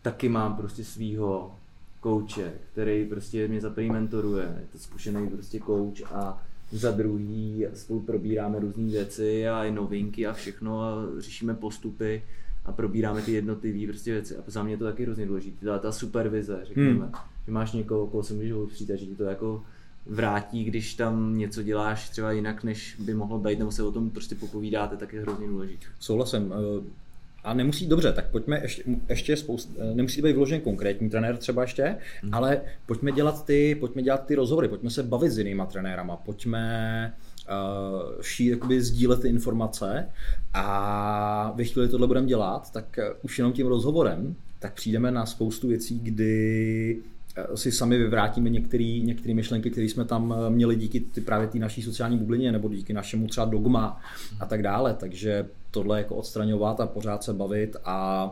taky mám prostě svýho kouče, který prostě mě za prvý mentoruje, je to zkušený prostě kouč a za druhý spolu probíráme různé věci a i novinky a všechno a řešíme postupy a probíráme ty jednotlivé prostě věci. A za mě to taky hrozně důležité. Ta, ta supervize, řekněme, hmm. že máš někoho, koho se můžeš opřít a že ti to jako vrátí, když tam něco děláš třeba jinak, než by mohlo být, nebo se o tom prostě popovídáte, tak je hrozně důležité. Souhlasím. Eh, a nemusí, dobře, tak pojďme ještě, ještě spoust, eh, nemusí být vyložen konkrétní trenér třeba ještě, hmm. ale pojďme dělat, ty, pojďme dělat ty rozhovory, pojďme se bavit s jinýma trenérama, pojďme uh, ší, jakoby sdílet ty informace a ve chvíli tohle budeme dělat, tak už jenom tím rozhovorem, tak přijdeme na spoustu věcí, kdy Eh, si sami vyvrátíme některé myšlenky, které jsme tam eh, měli díky ty, právě té naší sociální bublině nebo díky našemu třeba dogma a tak dále. Takže tohle jako odstraňovat a pořád se bavit a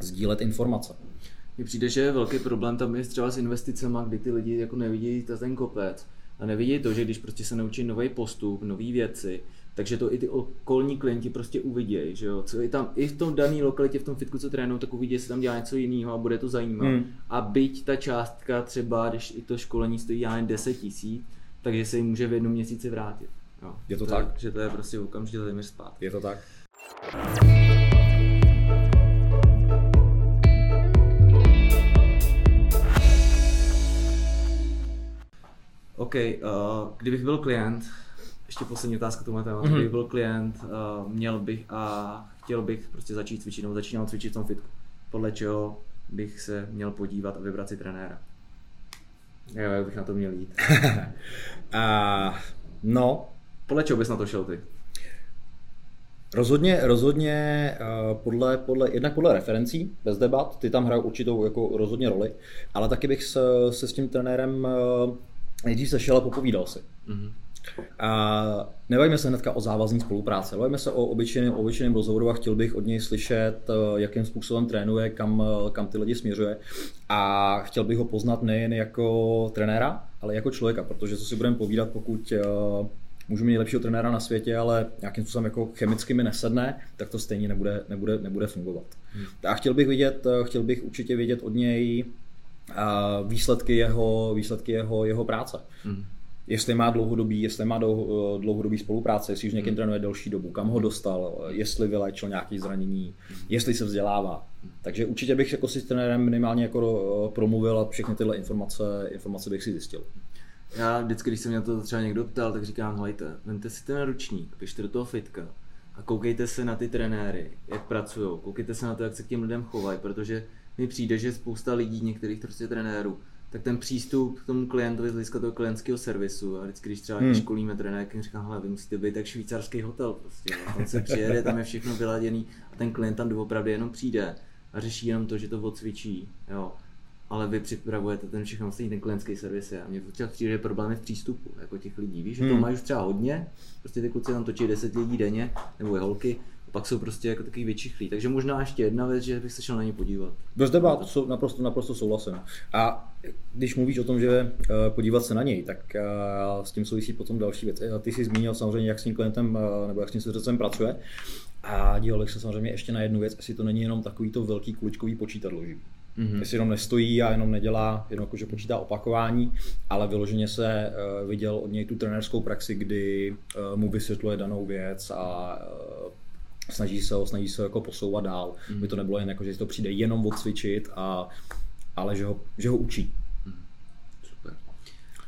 sdílet informace. Mně přijde, že je velký problém tam je třeba s investicemi, kdy ty lidi jako nevidí ten kopec a nevidí to, že když prostě se naučí nový postup, nové věci, takže to i ty okolní klienti prostě uvidějí, že jo, co je tam, i v tom dané lokalitě, v tom fitku, co trénují, tak uvidí, jestli tam dělá něco jiného a bude to zajímat. Hmm. A byť ta částka třeba, když i to školení stojí já jen 10 tisíc, takže se jim může v jednom měsíci vrátit. Jo. Je to, to tak? Že to je prostě okamžitě téměř zpátky. Je to tak. OK, uh, kdybych byl klient, ještě poslední otázka tomu tématu. Mm-hmm. Kdyby byl klient, uh, měl bych a chtěl bych prostě začít cvičit, nebo začínal cvičit v tom fitku. Podle čeho bych se měl podívat a vybrat si trenéra? Jo, jak bych na to měl jít? *laughs* uh, no. Podle čeho bys na to šel ty? Rozhodně, rozhodně uh, podle, podle, jednak podle referencí, bez debat, ty tam hrajou určitou jako rozhodně roli, ale taky bych se, se s tím trenérem uh, nejdřív sešel a popovídal si. Mm-hmm. A nebavíme se hnedka o závazní spolupráci, bavíme se o obyčejném, obyčejném rozhovoru a chtěl bych od něj slyšet, eh, jakým způsobem trénuje, kam, eh, kam ty lidi směřuje. A chtěl bych ho poznat nejen jako trenéra, ale jako člověka, protože co si budeme povídat, pokud eh, můžu mít nejlepšího trenéra na světě, ale nějakým způsobem jako chemicky mi nesedne, tak to stejně nebude, nebude, nebude fungovat. Hmm. A chtěl bych vidět, chtěl bych určitě vidět od něj výsledky jeho, výsledky jeho, jeho práce. Hmm jestli má dlouhodobý, jestli má dlouhodobý spolupráce, jestli už někým hmm. trénuje delší dobu, kam ho dostal, jestli vyléčil nějaké zranění, hmm. jestli se vzdělává. Takže určitě bych jako si s trenérem minimálně jako promluvil a všechny tyhle informace, informace bych si zjistil. Já vždycky, když se mě to třeba někdo ptal, tak říkám, hejte, vemte si ten ručník, pište do toho fitka a koukejte se na ty trenéry, jak pracují, koukejte se na to, jak se k těm lidem chovají, protože mi přijde, že spousta lidí, některých prostě trenérů, tak ten přístup k tomu klientovi z hlediska toho klientského servisu a vždycky, když třeba hmm. školíme trenér, tak říkám, hele, vy musíte být tak švýcarský hotel prostě, jo. tam se přijede, tam je všechno vyladěný a ten klient tam doopravdy jenom přijde a řeší jenom to, že to odcvičí, jo. Ale vy připravujete ten všechno, vlastně ten klientský servis je. A mě to přijde, že problémy v přístupu jako těch lidí. Víš, že hmm. to mají už třeba hodně, prostě ty kluci tam točí 10 lidí denně, nebo i holky, pak jsou prostě jako takový vyčichlí. Takže možná ještě jedna věc, že bych se šel na ně podívat. Bez debat, jsou naprosto, naprosto souhlasím. A když mluvíš o tom, že uh, podívat se na něj, tak uh, s tím souvisí potom další věc. Ty jsi zmínil samozřejmě, jak s tím klientem nebo jak s tím srdcem pracuje. A díval bych se samozřejmě ještě na jednu věc, jestli to není jenom takový to velký kuličkový počítadlo živý. Mm-hmm. Jestli jenom nestojí a jenom nedělá, jenom jako, že počítá opakování, ale vyloženě se uh, viděl od něj tu trenérskou praxi, kdy uh, mu vysvětluje danou věc a uh, snaží se ho, snaží se ho jako posouvat dál, mm. aby to nebylo jen jako, že si to přijde jenom odcvičit, a, ale že ho, že ho učí. Mm. Super.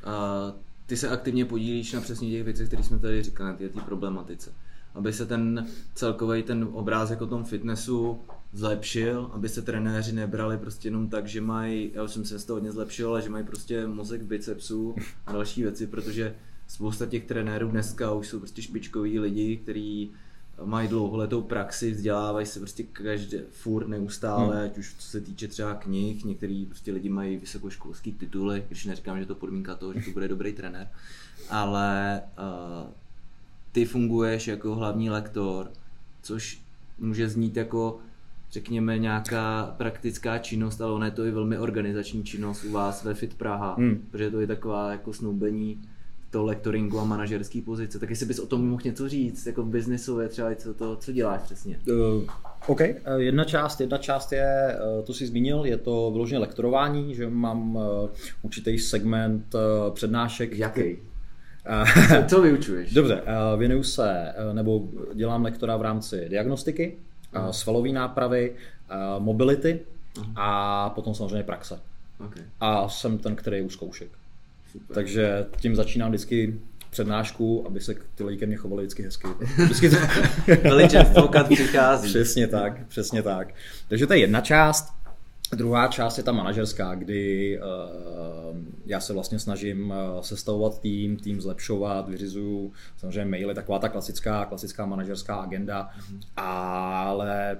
A ty se aktivně podílíš na přesně těch věcech, které jsme tady říkali, na té problematice. Aby se ten celkový ten obrázek o tom fitnessu zlepšil, aby se trenéři nebrali prostě jenom tak, že mají, já už jsem se z toho hodně zlepšil, ale že mají prostě mozek bicepsů a další věci, protože spousta těch trenérů dneska už jsou prostě špičkoví lidi, kteří mají dlouholetou praxi, vzdělávají se prostě každé, furt neustále, hmm. ať už co se týče třeba knih, některý prostě lidi mají vysokoškolský tituly, když neříkám, že to podmínka toho, že to bude dobrý trenér, ale uh, ty funguješ jako hlavní lektor, což může znít jako řekněme nějaká praktická činnost, ale ona je to i velmi organizační činnost u vás ve Fit Praha, hmm. protože to je taková jako snoubení to lektoringu a manažerský pozice. Tak jestli bys o tom mohl něco říct, jako biznisové třeba, co, to, co děláš přesně? Uh, OK, eh, jedna část, jedna část je, uh, to jsi zmínil, je to vyloženě lektorování, že mám určitý segment přednášek. Jaký? co, co vyučuješ? Dobře, věnuju se, nebo dělám lektora v rámci diagnostiky, uh svalové nápravy, mobility uh-huh. a potom samozřejmě praxe. Okay. A jsem ten, který je u zkoušek. Super. Takže tím začínám vždycky přednášku, aby se ty lidi ke mně chovali vždycky hezky. *laughs* Vždycky to... Veličenstvo, přichází. Přesně tak, přesně tak. Takže to je jedna část. Druhá část je ta manažerská, kdy uh, já se vlastně snažím uh, sestavovat tým, tým zlepšovat, vyřizuju samozřejmě maily, taková ta klasická, klasická manažerská agenda, mm-hmm. ale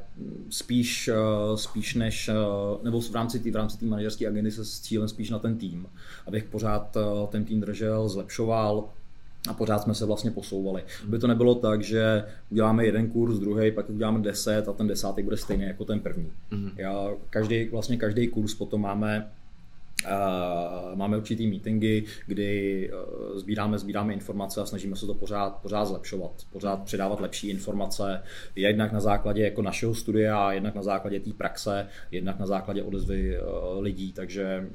spíš, uh, spíš než, uh, nebo v rámci té v rámci manažerské agendy se cílem spíš na ten tým, abych pořád ten tým držel, zlepšoval, a pořád jsme se vlastně posouvali. Aby to nebylo tak, že uděláme jeden kurz, druhý, pak uděláme deset a ten desátý bude stejný jako ten první. Mm-hmm. Já, každý, vlastně každý kurz potom máme máme určitý meetingy, kdy uh, sbíráme, sbíráme informace a snažíme se to pořád, pořád zlepšovat, pořád předávat lepší informace, jednak na základě jako našeho studia, jednak na základě té praxe, jednak na základě odezvy uh, lidí, takže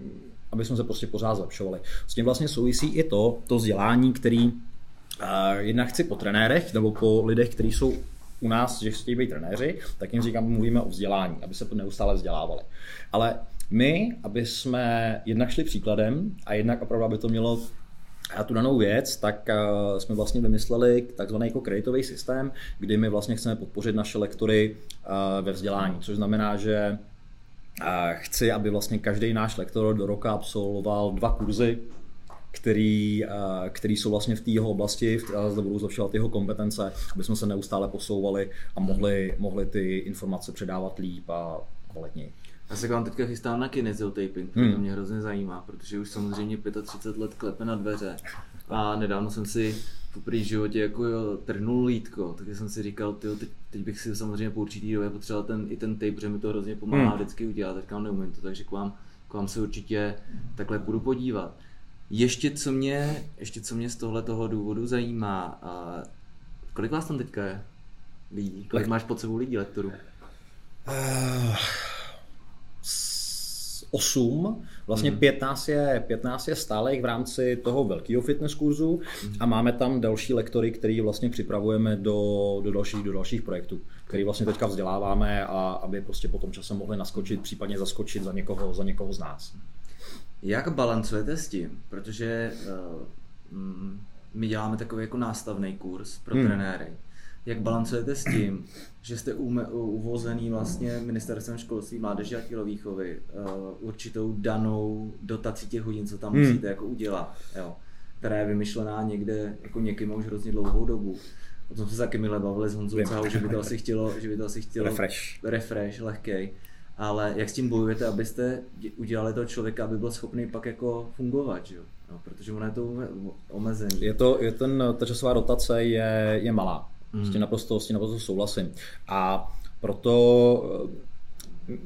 aby jsme se prostě pořád zlepšovali. S tím vlastně souvisí i to, to vzdělání, který uh, jednak chci po trenérech nebo po lidech, kteří jsou u nás, že chtějí být trenéři, tak jim říkám, mluvíme o vzdělání, aby se to neustále vzdělávali. Ale my, aby jsme jednak šli příkladem a jednak opravdu, aby to mělo a tu danou věc, tak uh, jsme vlastně vymysleli takzvaný jako kreditový systém, kdy my vlastně chceme podpořit naše lektory uh, ve vzdělání, což znamená, že chci, aby vlastně každý náš lektor do roka absolvoval dva kurzy, který, který jsou vlastně v té jeho oblasti zde budou zlepšovat jeho kompetence, aby jsme se neustále posouvali a mohli, mohli ty informace předávat líp a kvalitněji. Já se vám teďka chystám na kinesiotaping, hmm. to mě hrozně zajímá, protože už samozřejmě 35 let klepe na dveře a nedávno jsem si v životě jako jo, trhnul lítko, tak jsem si říkal, tyjo, teď, teď, bych si samozřejmě po určitý době potřeboval ten, i ten tape, protože mi to hrozně pomáhá hmm. vždycky udělat, teďka neumím to, takže k vám, k vám se určitě takhle budu podívat. Ještě co mě, ještě co mě z tohle toho důvodu zajímá, a kolik vás tam teďka je lidí? Kolik máš pod sebou lidí lektorů? Uh, 8, vlastně mm. 15 je, 15 je stálých v rámci toho velkého fitness kurzu mm. a máme tam další lektory, který vlastně připravujeme do, do, dalších, do dalších projektů, který vlastně teďka vzděláváme a aby prostě po tom čase mohli naskočit, případně zaskočit za někoho, za někoho z nás. Jak balancujete s tím? Protože uh, my děláme takový jako nástavný kurz pro hmm. trenéry jak balancujete s tím, že jste uvozený vlastně ministerstvem školství, mládeže a tělovýchovy uh, určitou danou dotací těch hodin, co tam hmm. musíte jako udělat, jo, která je vymyšlená někde jako někým už hrozně dlouhou dobu. O tom jsme se taky milé bavili s Honzou Cahou, že by to asi chtělo, že by to asi chtělo refresh, refresh lehkej. Ale jak s tím bojujete, abyste udělali toho člověka, aby byl schopný pak jako fungovat, že jo? No, protože ono je to omezený. Je to, je ten, ta časová dotace je, je malá. Mm. S tím naprosto, s tím naprosto souhlasím. A proto eh,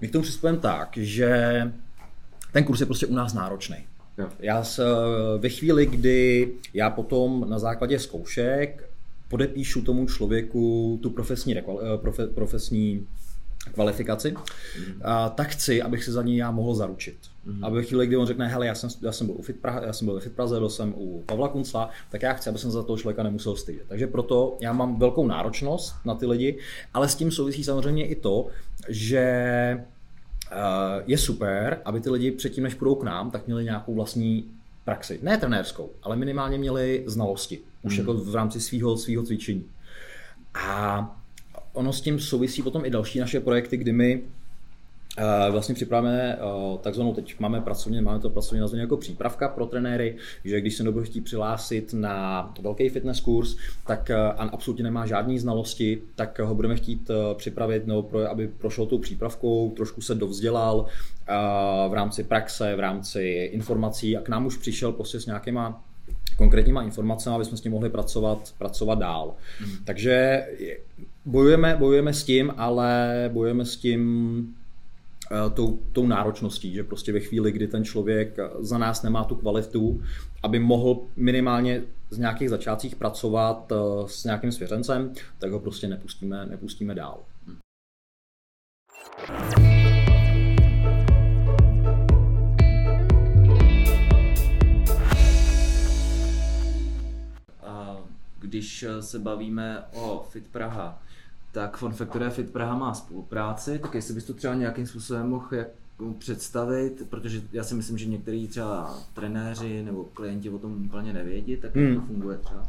my k tomu přistupujeme tak, že ten kurz je prostě u nás náročný. Já se, ve chvíli, kdy já potom na základě zkoušek podepíšu tomu člověku tu profesní, eh, profe, profesní kvalifikaci, a, tak chci, abych si za ní já mohl zaručit. Mm. A ve chvíli, kdy on řekne, hele, já jsem, já jsem byl u Fit Praha, já jsem byl ve Fit Praze, byl jsem u Pavla Kunca, tak já chci, aby jsem za toho člověka nemusel stydět. Takže proto já mám velkou náročnost na ty lidi, ale s tím souvisí samozřejmě i to, že uh, je super, aby ty lidi předtím, než půjdou k nám, tak měli nějakou vlastní praxi. Ne trenérskou, ale minimálně měli znalosti. Už mm. jako v rámci svého svého cvičení. A ono s tím souvisí potom i další naše projekty, kdy my eh, Vlastně připravíme eh, takzvanou, teď máme pracovně, máme to pracovně nazvané jako přípravka pro trenéry, že když se někdo chtít přihlásit na velký fitness kurz, tak eh, a absolutně nemá žádné znalosti, tak ho budeme chtít připravit, nebo pro, aby prošel tou přípravkou, trošku se dovzdělal v rámci praxe, v rámci informací a k nám už přišel prostě s nějakýma konkrétníma informacemi, aby jsme s ním mohli pracovat, pracovat dál. Mm. Takže Bojujeme, bojujeme s tím, ale bojujeme s tím eh, tou, tou náročností, že prostě ve chvíli, kdy ten člověk za nás nemá tu kvalitu, aby mohl minimálně z nějakých začátcích pracovat eh, s nějakým svěřencem, tak ho prostě nepustíme, nepustíme dál. když se bavíme o Fit Praha, tak Fun Factory Fit Praha má spolupráci, tak jestli bys to třeba nějakým způsobem mohl jak představit, protože já si myslím, že některý třeba trenéři nebo klienti o tom úplně nevědí, tak hmm. jak to funguje třeba?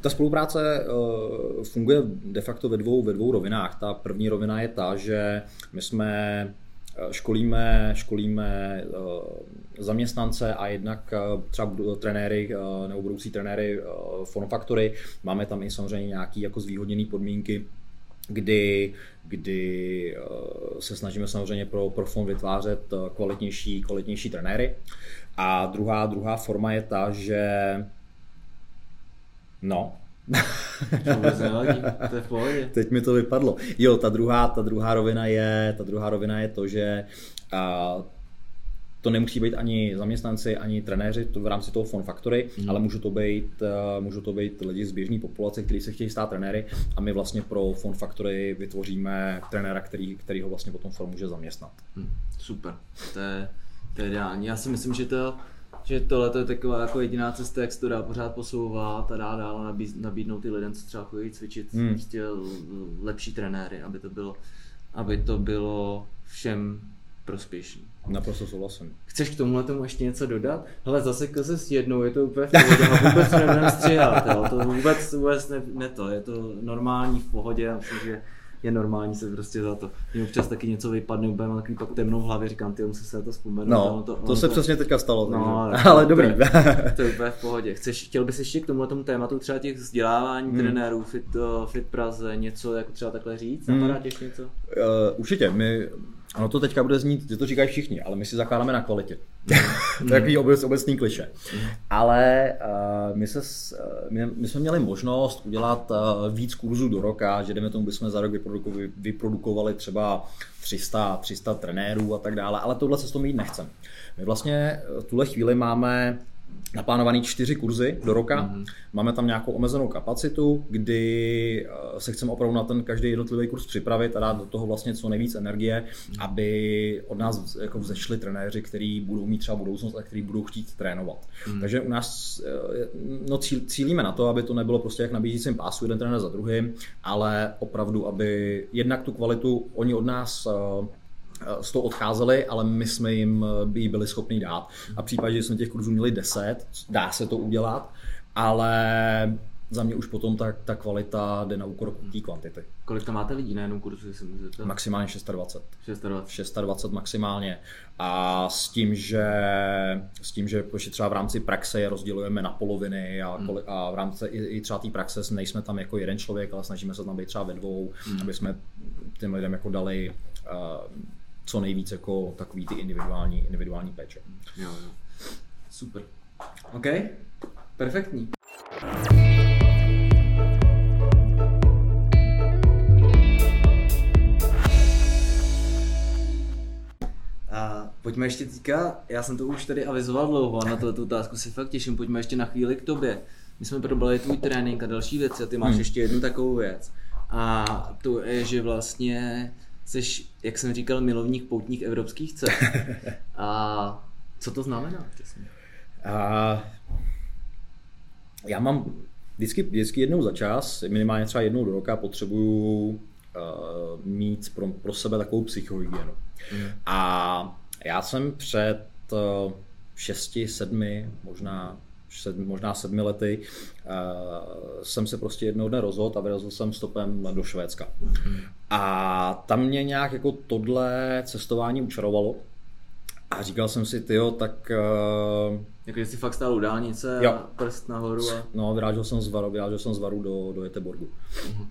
Ta spolupráce uh, funguje de facto ve dvou, ve dvou rovinách. Ta první rovina je ta, že my jsme eh, školíme, školíme uh, zaměstnance a jednak třeba trenéry nebo budoucí trenéry Phone Factory. Máme tam i samozřejmě nějaké jako zvýhodněné podmínky kdy, kdy se snažíme samozřejmě pro, pro fond vytvářet kvalitnější, kvalitnější trenéry. A druhá, druhá forma je ta, že No. to je v pohodě. *laughs* Teď mi to vypadlo. Jo, ta druhá, ta druhá rovina je, ta druhá rovina je to, že a, to nemusí být ani zaměstnanci, ani trenéři to v rámci toho Fon Factory, mm. ale můžou to být, můžou to být lidi z běžné populace, kteří se chtějí stát trenéry a my vlastně pro Fon Factory vytvoříme trenéra, který, který ho vlastně potom form může zaměstnat. Mm. Super, to je, to je ideální. Já si myslím, že to že tohle je taková jako jediná cesta, jak se to dá pořád posouvat a dá dál nabídnout ty lidem, co třeba chodí cvičit, hmm. prostě lepší trenéry, aby to bylo, aby to bylo všem prospěšný. Naprosto souhlasím. Chceš k tomuhle tomu ještě něco dodat? Hele, zasekl se s jednou, je to úplně v pohodě, a vůbec nebudeme stříhat, jo. to vůbec, vůbec ne, ne, to, je to normální v pohodě, myslím, že je normální se prostě za to. Mě občas taky něco vypadne, úplně mám takový pak temnou v hlavě, říkám, ty musím se na to vzpomenout. No, to, to se to... přesně teďka stalo. No, ale, *laughs* ale dobrý. To je, to je úplně v pohodě. Chceš, chtěl bys ještě k tomuhle tomu tématu třeba těch vzdělávání hmm. trenérů, fit, fit Praze, něco jako třeba takhle říct? Napadá hmm. ještě něco? Uh, určitě, my Ono to teďka bude znít, že to říkají všichni, ale my si zakládáme na kvalitě. *laughs* to je takový obec, obecný kliše. Ale uh, my, se, uh, my, my, jsme měli možnost udělat uh, víc kurzů do roka, že jdeme tomu, bychom za rok vyprodukovali, vyprodukovali třeba 300, 300 trenérů a tak dále, ale tohle se s tom jít nechcem. My vlastně v tuhle chvíli máme naplánovaný čtyři kurzy do roka. Mm-hmm. Máme tam nějakou omezenou kapacitu, kdy eh, se chceme opravdu na ten každý jednotlivý kurz připravit a dát do toho vlastně co nejvíc energie, mm-hmm. aby od nás jako vzešli trenéři, kteří budou mít třeba budoucnost a kteří budou chtít trénovat. Mm-hmm. Takže u nás eh, no, cíl, cílíme na to, aby to nebylo prostě jak na běžícím pásu jeden trenér za druhým, ale opravdu, aby jednak tu kvalitu oni od nás eh, z toho odcházeli, ale my jsme jim by byli schopni dát. A v případě, že jsme těch kurzů měli 10, dá se to udělat, ale za mě už potom ta, ta kvalita jde na úkor té kvantity. Kolik tam máte lidí na jednom kurzu, jestli? Maximálně 620. 620. 620 maximálně. A s tím, že, s tím, že prostě třeba v rámci praxe je rozdělujeme na poloviny a, hmm. a v rámci i, i třeba té praxe nejsme tam jako jeden člověk, ale snažíme se tam být třeba ve dvou, hmm. aby jsme těm lidem jako dali uh, co nejvíc jako takový ty individuální, individuální péče. Jo, jo. Super. OK, perfektní. A pojďme ještě teďka, já jsem to už tady avizoval dlouho a na tuto otázku si fakt těším, pojďme ještě na chvíli k tobě. My jsme probrali tvůj trénink a další věci a ty máš hmm. ještě jednu takovou věc. A to je, že vlastně jsi, jak jsem říkal, milovník poutních evropských cest. *laughs* A co to znamená? A, já mám vždycky, vždycky jednou za čas, minimálně třeba jednou do roka, potřebuju uh, mít pro, pro sebe takovou psychohygienu. Mm. A já jsem před uh, šesti, sedmi, možná sedm, možná sedmi lety, uh, jsem se prostě jednou dne rozhodl a vyrazil jsem stopem do Švédska. A tam mě nějak jako tohle cestování učarovalo. A říkal jsem si, tyjo, tak... Uh, jako, že jsi fakt stál u dálnice jo. a prst nahoru a... No, vyrážel jsem z Varu, vyrážel jsem z Varu do, do Jeteborgu. Uh-huh.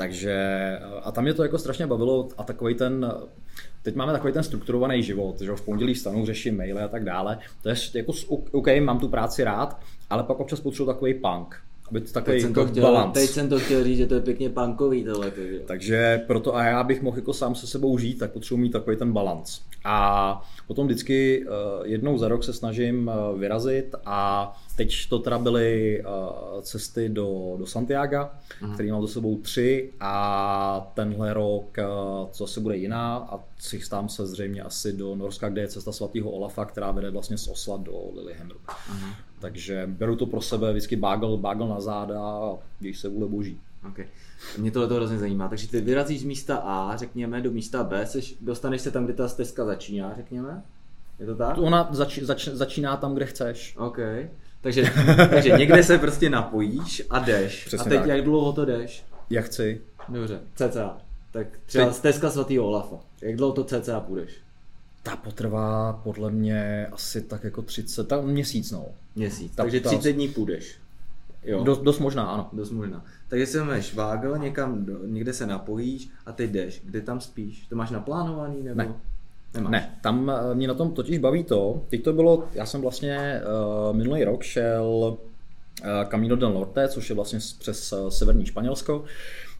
Takže, a tam mě to jako strašně bavilo a takový ten, teď máme takový ten strukturovaný život, že v pondělí stanu, řeším maily a tak dále. To je jako, OK, mám tu práci rád, ale pak občas potřebuji takový punk. aby to takový Teď jsem, to jako chtěl, balans. teď jsem to chtěl říct, že to je pěkně punkový tohle. Takže. Takže proto a já bych mohl jako sám se sebou žít, tak potřebuji mít takový ten balans. A potom vždycky uh, jednou za rok se snažím uh, vyrazit a teď to teda byly uh, cesty do, do Santiago, uh-huh. který mám za sebou tři a tenhle rok co zase bude jiná a chystám se zřejmě asi do Norska, kde je cesta svatého Olafa, která vede vlastně z Osla do Lillehammeru. Uh-huh. Takže beru to pro sebe, vždycky bágl, bágl na záda a když se vůle boží. Okay. Mě tohle to hrozně zajímá. Takže ty vyrazíš z místa A, řekněme, do místa B, seš, dostaneš se tam, kde ta stezka začíná, řekněme? Je to tak? Ona zač, zač, začíná tam, kde chceš. OK. Takže, takže někde se prostě napojíš a jdeš. Přesně a teď tak. jak dlouho to jdeš? Jak chci. Dobře, cca. Tak třeba Teď- stezka svatého Olafa. Jak dlouho to cca půjdeš? Ta potrvá podle mě asi tak jako 30, tak měsíc no. Měsíc. Ta- takže ta- 30 dní půjdeš. Jo. Dost, dost možná, ano. Dost možná. Takže se máš vágel, někam, do, někde se napojíš a teď jdeš. Kde tam spíš? To máš naplánovaný nebo? Ne. Nemáš. Ne, tam eh, mě na tom totiž baví to, teď to bylo, já jsem vlastně uh, minulý rok šel uh, Camino del Norte, což je vlastně přes uh, severní Španělsko,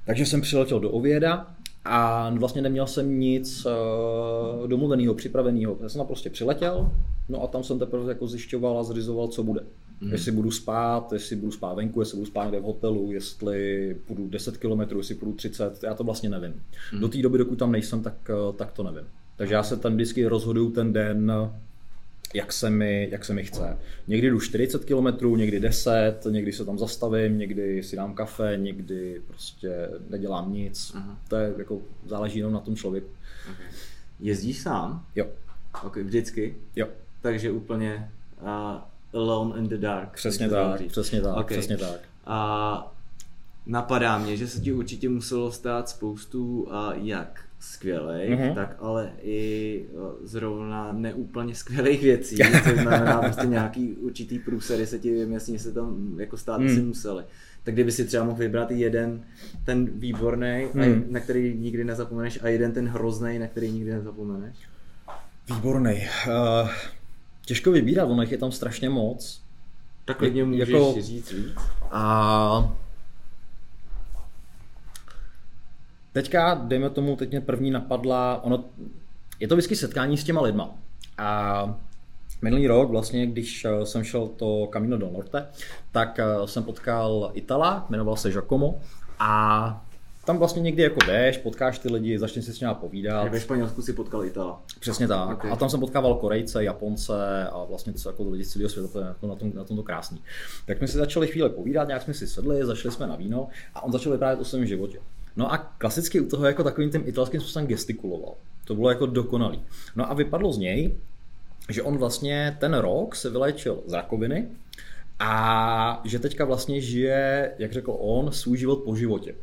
takže jsem přiletěl do Ověda a vlastně neměl jsem nic uh, domluveného, připraveného. Já jsem tam prostě přiletěl, no a tam jsem teprve jako zjišťoval a zřizoval, co bude. Mm. Jestli budu spát, jestli budu spát venku, jestli budu spát někde v hotelu, jestli půjdu 10 km, jestli půjdu 30, já to vlastně nevím. Mm. Do té doby, dokud tam nejsem, tak, eh, tak to nevím. Takže já se tam vždycky rozhoduju ten den, jak se mi, jak se mi chce. Někdy jdu 40 km, někdy 10, někdy se tam zastavím, někdy si dám kafe, někdy prostě nedělám nic. Aha. To je jako záleží jenom na tom člověku. Okay. Jezdíš sám? Jo, Okay, vždycky? jo, Takže úplně uh, alone in the dark. přesně tak, přesně tak, Ok. přesně tak. A napadá mě, že se ti určitě muselo stát spoustu a jak skvělých, Mhm. tak ale i eh, zrovna neúplně skvělých věcí. To znamená prostě nějaký určitý průsery se ti vím, jasně se tam jako stát Mhm. asi museli. Tak kdyby si třeba mohl vybrat jeden ten výborný, Mhm. na který nikdy nezapomeneš a jeden ten hrozný, na který nikdy nezapomeneš. Výborný. Uh, těžko vybírat, ono jich je tam strašně moc. Tak klidně můžeš Jako- říct víc. A teďka, dejme tomu, teď mě první napadla, ono, je to vždycky setkání s těma lidma. A minulý rok vlastně, když eh, jsem šel to Camino del Norte, tak eh, jsem potkal Itala, jmenoval se Giacomo a tam vlastně někdy jako jdeš, potkáš ty lidi, začneš si s nimi povídat. Ve Španělsku si potkal Itala. Přesně tak. Ok. A tam jsem potkával Korejce, Japonce a vlastně co jako lidi z celého světa, to je jako na tom, na tom to krásný. Tak jsme si začali chvíli povídat, nějak jsme si sedli, začali jsme na víno a on začal vyprávět o svém životě. No a klasicky u toho jako takovým tím italským způsobem gestikuloval. To bylo jako dokonalý. No a vypadlo z něj, že on vlastně ten rok se vylečil z rakoviny a že teďka vlastně žije, jak řekl on, svůj život po životě.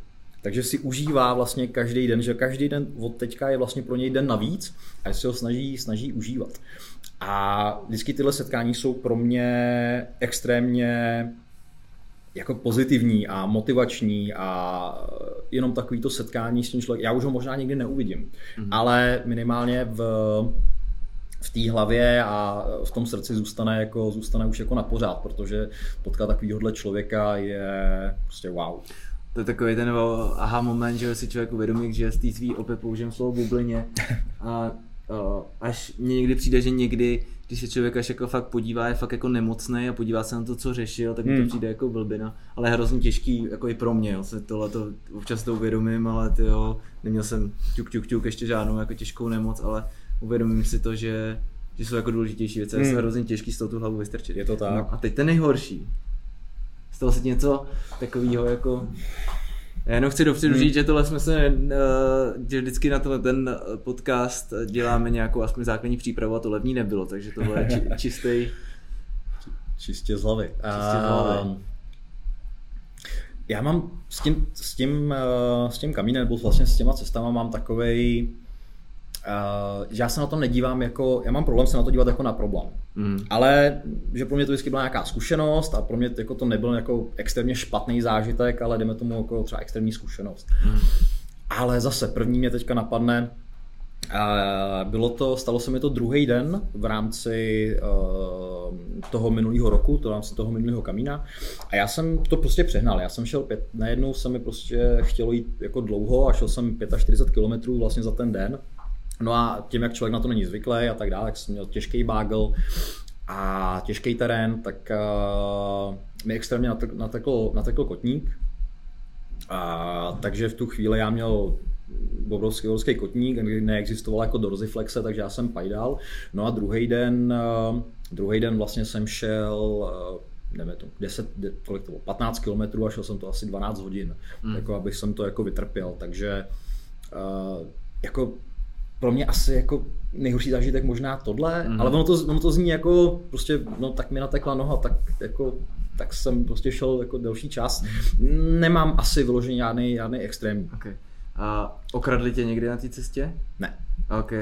Takže si užívá vlastně každý den, že každý den od teďka je vlastně pro něj den navíc a si ho snaží, snaží užívat. A vždycky tyhle setkání jsou pro mě extrémně jako pozitivní a motivační a jenom takový to setkání s tím člověkem. Já už ho možná nikdy neuvidím, mm. ale minimálně v, v té hlavě a v tom srdci zůstane, jako, zůstane už jako na pořád, protože potkat takovýhohle člověka je prostě wow. To je takový ten aha moment, že si člověk uvědomí, že z té svý opět použijem slovo bublině *laughs* a uh, až mně někdy přijde, že někdy, když se člověk až jako fakt podívá, je fakt jako nemocný a podívá se na to, co řešil, tak mi Hmm. to přijde jako blbina, ale hrozně těžký jako i pro mě, jo, se tohle to občas to uvědomím, ale ty jo, neměl jsem ťuk, ťuk, ťuk, ještě žádnou jako těžkou nemoc, ale uvědomím si to, že, že jsou jako důležitější věci, hmm. Hmm. je hrozně těžký z toho tu hlavu vystrčit. Je to tak. No, a teď ten nejhorší. Stalo se ti něco takového jako... Já jenom chci dopředu Hmm. říct, že tohle jsme se, uh, že vždycky na tenhle ten eh, podcast děláme nějakou aspoň základní přípravu a to levní nebylo, takže tohle je či, *laughs* čistý, Čistě z hlavy. Čistě z hlavy. Ehm, Já mám s tím, s tím, eh, s tím kamínem, nebo vlastně s těma cestama mám takovej, že já se na to nedívám jako, já mám problém se na to dívat jako na problém. mm. Ale že pro mě to vždycky byla nějaká zkušenost a pro mě jako to nebyl jako extrémně špatný zážitek, ale jdeme tomu jako třeba extrémní zkušenost. Mm. Ale zase první mě teďka napadne, a bylo to, stalo se mi to druhý den v rámci uh, toho minulého roku, to rámci toho minulého kamína. A já jsem to prostě přehnal. Já jsem šel pět, najednou se mi prostě chtělo jít jako dlouho a šel jsem 45 km vlastně za ten den. No a tím, jak člověk na to není zvyklý a tak dále, jak jsem měl těžký bágl a těžký terén, tak uh, mi extrémně natekl, natekl kotník. A, takže v tu chvíli já měl obrovský, obrovský kotník, neexistoval jako dorziflexe, takže já jsem pajdal. No a druhý den, uh, druhý den vlastně jsem šel uh, nevím, to 10, kolik to bylo, 15 km a šel jsem to asi 12 hodin, mm. jako abych jsem to jako vytrpěl, takže uh, jako pro mě asi jako nejhorší zážitek možná tohle, mm. ale ono to, ono to zní jako prostě, no tak mi natekla noha, tak jako tak jsem prostě šel jako delší čas. Nemám asi vyložený žádný, žádný extrémní. Okay. A okradli tě někdy na té cestě? Ne. OK. Uh,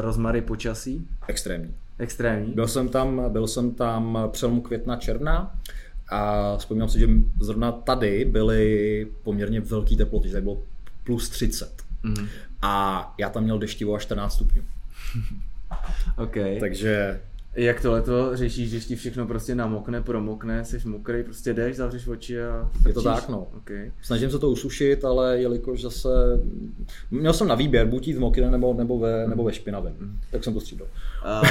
rozmary počasí? Extrémní. Extrémní? Byl jsem tam, byl jsem tam přelomu května, června a vzpomínám si, že zrovna tady byly poměrně velké teploty, že tady bylo plus 30. Mm. A já tam měl deštivo až 14 stupňů. *laughs* OK. Takže jak tohle to řešíš, když ti všechno prostě namokne, promokne, jsi mokrý, prostě jdeš, zavřeš oči a frčíš? Je to tak, no. Okay. Snažím se to usušit, ale jelikož zase, měl jsem na výběr, buď jít v mokré nebo, nebo, ve, nebo ve špinavém, mm. tak jsem to střídal. Uh,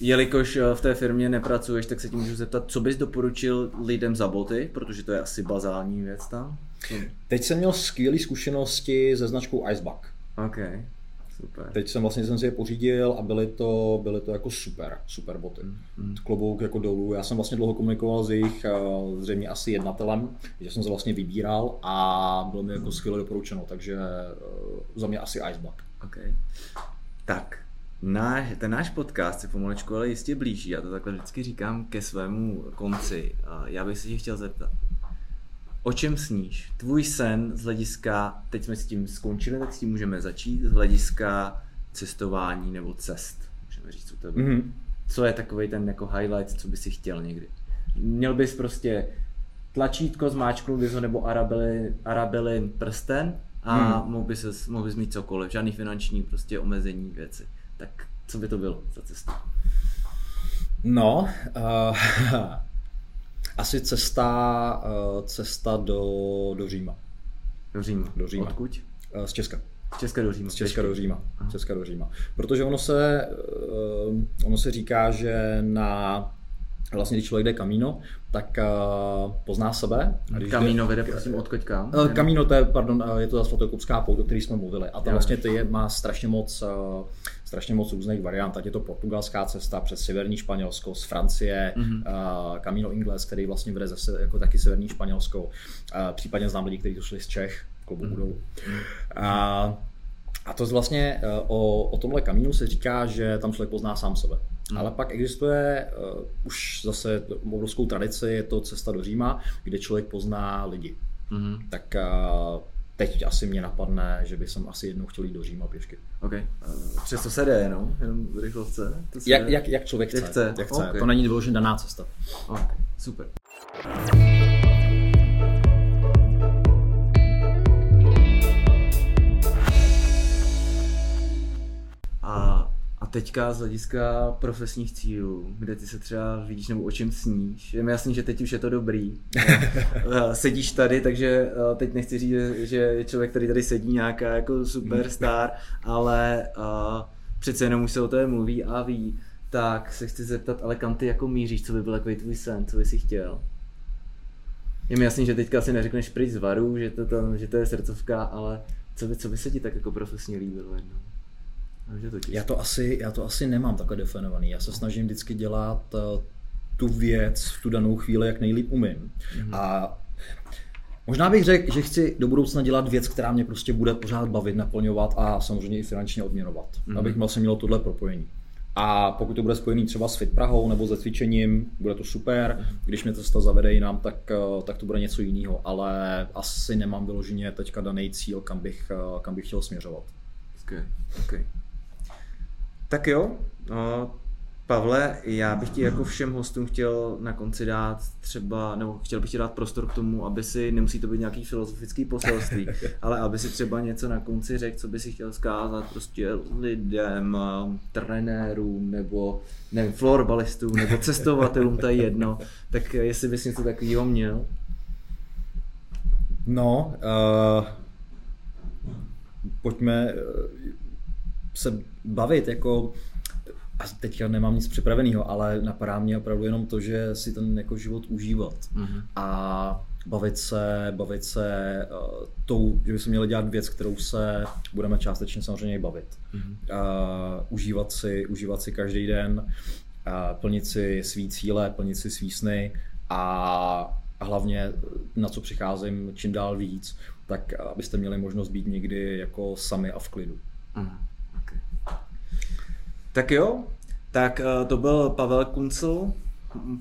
jelikož eh, v té firmě nepracuješ, tak se ti můžu zeptat, co bys doporučil lidem za boty, protože to je asi bazální věc tam. Teď jsem měl skvělé zkušenosti se značkou Icebug. Okay. Super. Teď jsem vlastně jsem si je pořídil a byly to, byly to jako super, super boty. Mm. Klobouk jako dolů. Já jsem vlastně dlouho komunikoval s jejich eh, zřejmě asi jednatelem, že jsem se vlastně vybíral a bylo mi jako skvěle doporučeno, takže eh, za mě asi Icebug. Okay. Tak, náš, ten náš podcast se pomalečku ale jistě blíží, já to takhle vždycky říkám ke svému konci. Já bych se tě chtěl zeptat, o čem sníš? Tvůj sen z hlediska, teď jsme s tím skončili, tak s tím můžeme začít, z hlediska cestování nebo cest. Můžeme říct, co to bylo. Mm-hmm. Co je takový ten jako highlight, co bys si chtěl někdy? Měl bys prostě tlačítko, zmáčknul bys ho nebo Arabelin, Arabelin prsten a hmm. mohl, bys, mohl bys mít cokoliv, žádný finanční prostě omezení věci. Tak co by to bylo za cestu? No, uh, *laughs* asi cesta, uh, cesta do, do Říma. Do Říma. Do Říma. Odkud? Uh, z Česka. Z Česka do Říma. Z Česka do Říma. Z Česka do Říma. Protože ono se, uh, ono se říká, že na vlastně když člověk jde kamíno, tak uh, pozná sebe. kamíno vede, prosím, odkud kam? Uh, kamíno, to je, pardon, uh, je to zase Svatokupská pouť, o který jsme mluvili. A tam vlastně to je, má strašně moc, uh, strašně moc různých variant. Ať je to portugalská cesta přes severní Španělsko, z Francie, mm-hmm. uh, Camino Ingles, který vlastně vede zase jako taky severní Španělsko. Uh, případně znám lidi, kteří to šli z Čech, klubu mm-hmm. dolů. Uh, a to vlastně o, o tomhle kamínu se říká, že tam člověk pozná sám sebe. Hmm. Ale pak existuje uh, už zase obrovskou tradici, je to cesta do Říma, kde člověk pozná lidi. Hmm. Tak uh, teď asi mě napadne, že bych jsem asi jednou chtěl jít do Říma pěšky. OK. Uh, přesto se jde, no? Jenom rychlostce. To se... Jak, jak, jak člověk chce. Jak chce. Jak chce. Okay. To není vyloženě daná cesta. OK, super. Teďka z hlediska profesních cílů, kde ty se třeba vidíš nebo o čem sníš, je mi jasný, že teď už je to dobrý. *laughs* Sedíš tady, takže eh, teď nechci říct, že je člověk, který tady sedí nějaká jako superstar, ale uh, přece jenom už se o tom mluví a ví. Tak se chci zeptat, ale kam ty jako míříš, co by byl takový tvůj sen, co bys si chtěl? Je mi jasný, že teďka si neřekneš pryč z varu, že to, to, že to je srdcovka, ale co by, co by se ti tak jako profesně líbilo jednou? Já, to asi, já to asi nemám takhle definovaný. Já se snažím vždycky dělat uh, tu věc v tu danou chvíli, jak nejlíp umím. Mm-hmm. A Možná bych řekl, že chci do budoucna dělat věc, která mě prostě bude pořád bavit, naplňovat a samozřejmě i finančně odměnovat. Mm-hmm. Abych vlastně měl tohle propojení. A pokud to bude spojený třeba s Fit Prahou nebo se cvičením, bude to super. Když mě cesta zavede jinam, tak, eh, tak to bude něco jiného. Ale asi nemám vyloženě teďka daný cíl, kam bych, eh, kam bych chtěl směřovat. Okay. Okay. Tak jo, no, Pavle, já bych ti jako všem hostům chtěl na konci dát třeba, nebo chtěl bych ti dát prostor k tomu, aby si, nemusí to být nějaký filozofický poselství, *laughs* ale aby si třeba něco na konci řekl, co by si chtěl zkázat prostě lidem, trenérům, nebo nevím, florbalistům, nebo cestovatelům, to je jedno, tak jestli bys něco takového měl. No, uh, pojďme eh, se bavit jako a teďka nemám nic připraveného, ale napadá mě opravdu jenom to, že si ten jako život užívat mm-hmm. a bavit se, bavit se uh, tou, že bychom měli dělat věc, kterou se budeme částečně samozřejmě bavit. Mm-hmm. Uh, užívat, si, užívat si každý den, uh, plnit si svý cíle, plnit si svý sny a, a hlavně na co přicházím čím dál víc, tak abyste měli možnost být někdy jako sami a v klidu. Mm-hmm. Tak jo, tak eh, to byl Pavel Kuncl.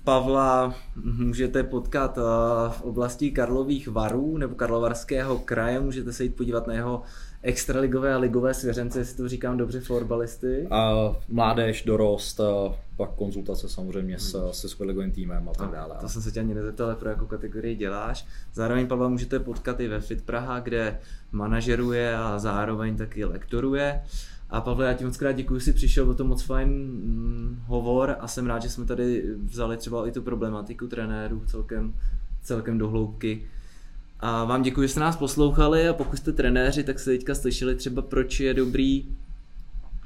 Pavla můžete potkat eh, v oblasti Karlových varů nebo Karlovarského kraje, můžete se jít podívat na jeho extraligové a ligové svěřence, jestli to říkám dobře, florbalisty. A mládež, dorost, a pak konzultace samozřejmě s, se superligovým týmem a tak dále. To jsem se tě ani nezeptal, pro jakou kategorii děláš. Zároveň Pavla můžete potkat i ve Fit Praha, kde manažeruje a zároveň taky lektoruje. A Pavle, já ti moc krát děkuji, že jsi přišel, byl to moc fajn mm, hovor a jsem rád, že jsme tady vzali třeba i tu problematiku trenérů celkem, celkem do hloubky. A vám děkuji, že jste nás poslouchali a pokud jste trenéři, tak jste teďka slyšeli třeba, proč je dobrý,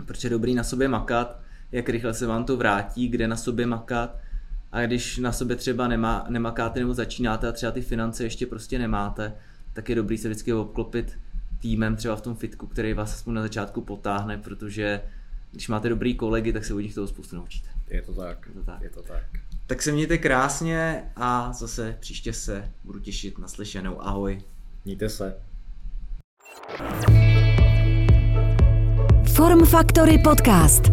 proč je dobrý na sobě makat, jak rychle se vám to vrátí, kde na sobě makat. A když na sobě třeba nemá, nemakáte nebo začínáte a třeba ty finance ještě prostě nemáte, tak je dobrý se vždycky obklopit týmem třeba v tom fitku, který vás aspoň na začátku potáhne, protože když máte dobrý kolegy, tak se od nich toho spoustu naučíte. Je to tak. Je to tak. Je to tak. Tak se mějte krásně a zase příště se budu těšit na slyšenou. Ahoj. Mějte se. Form Factory Podcast.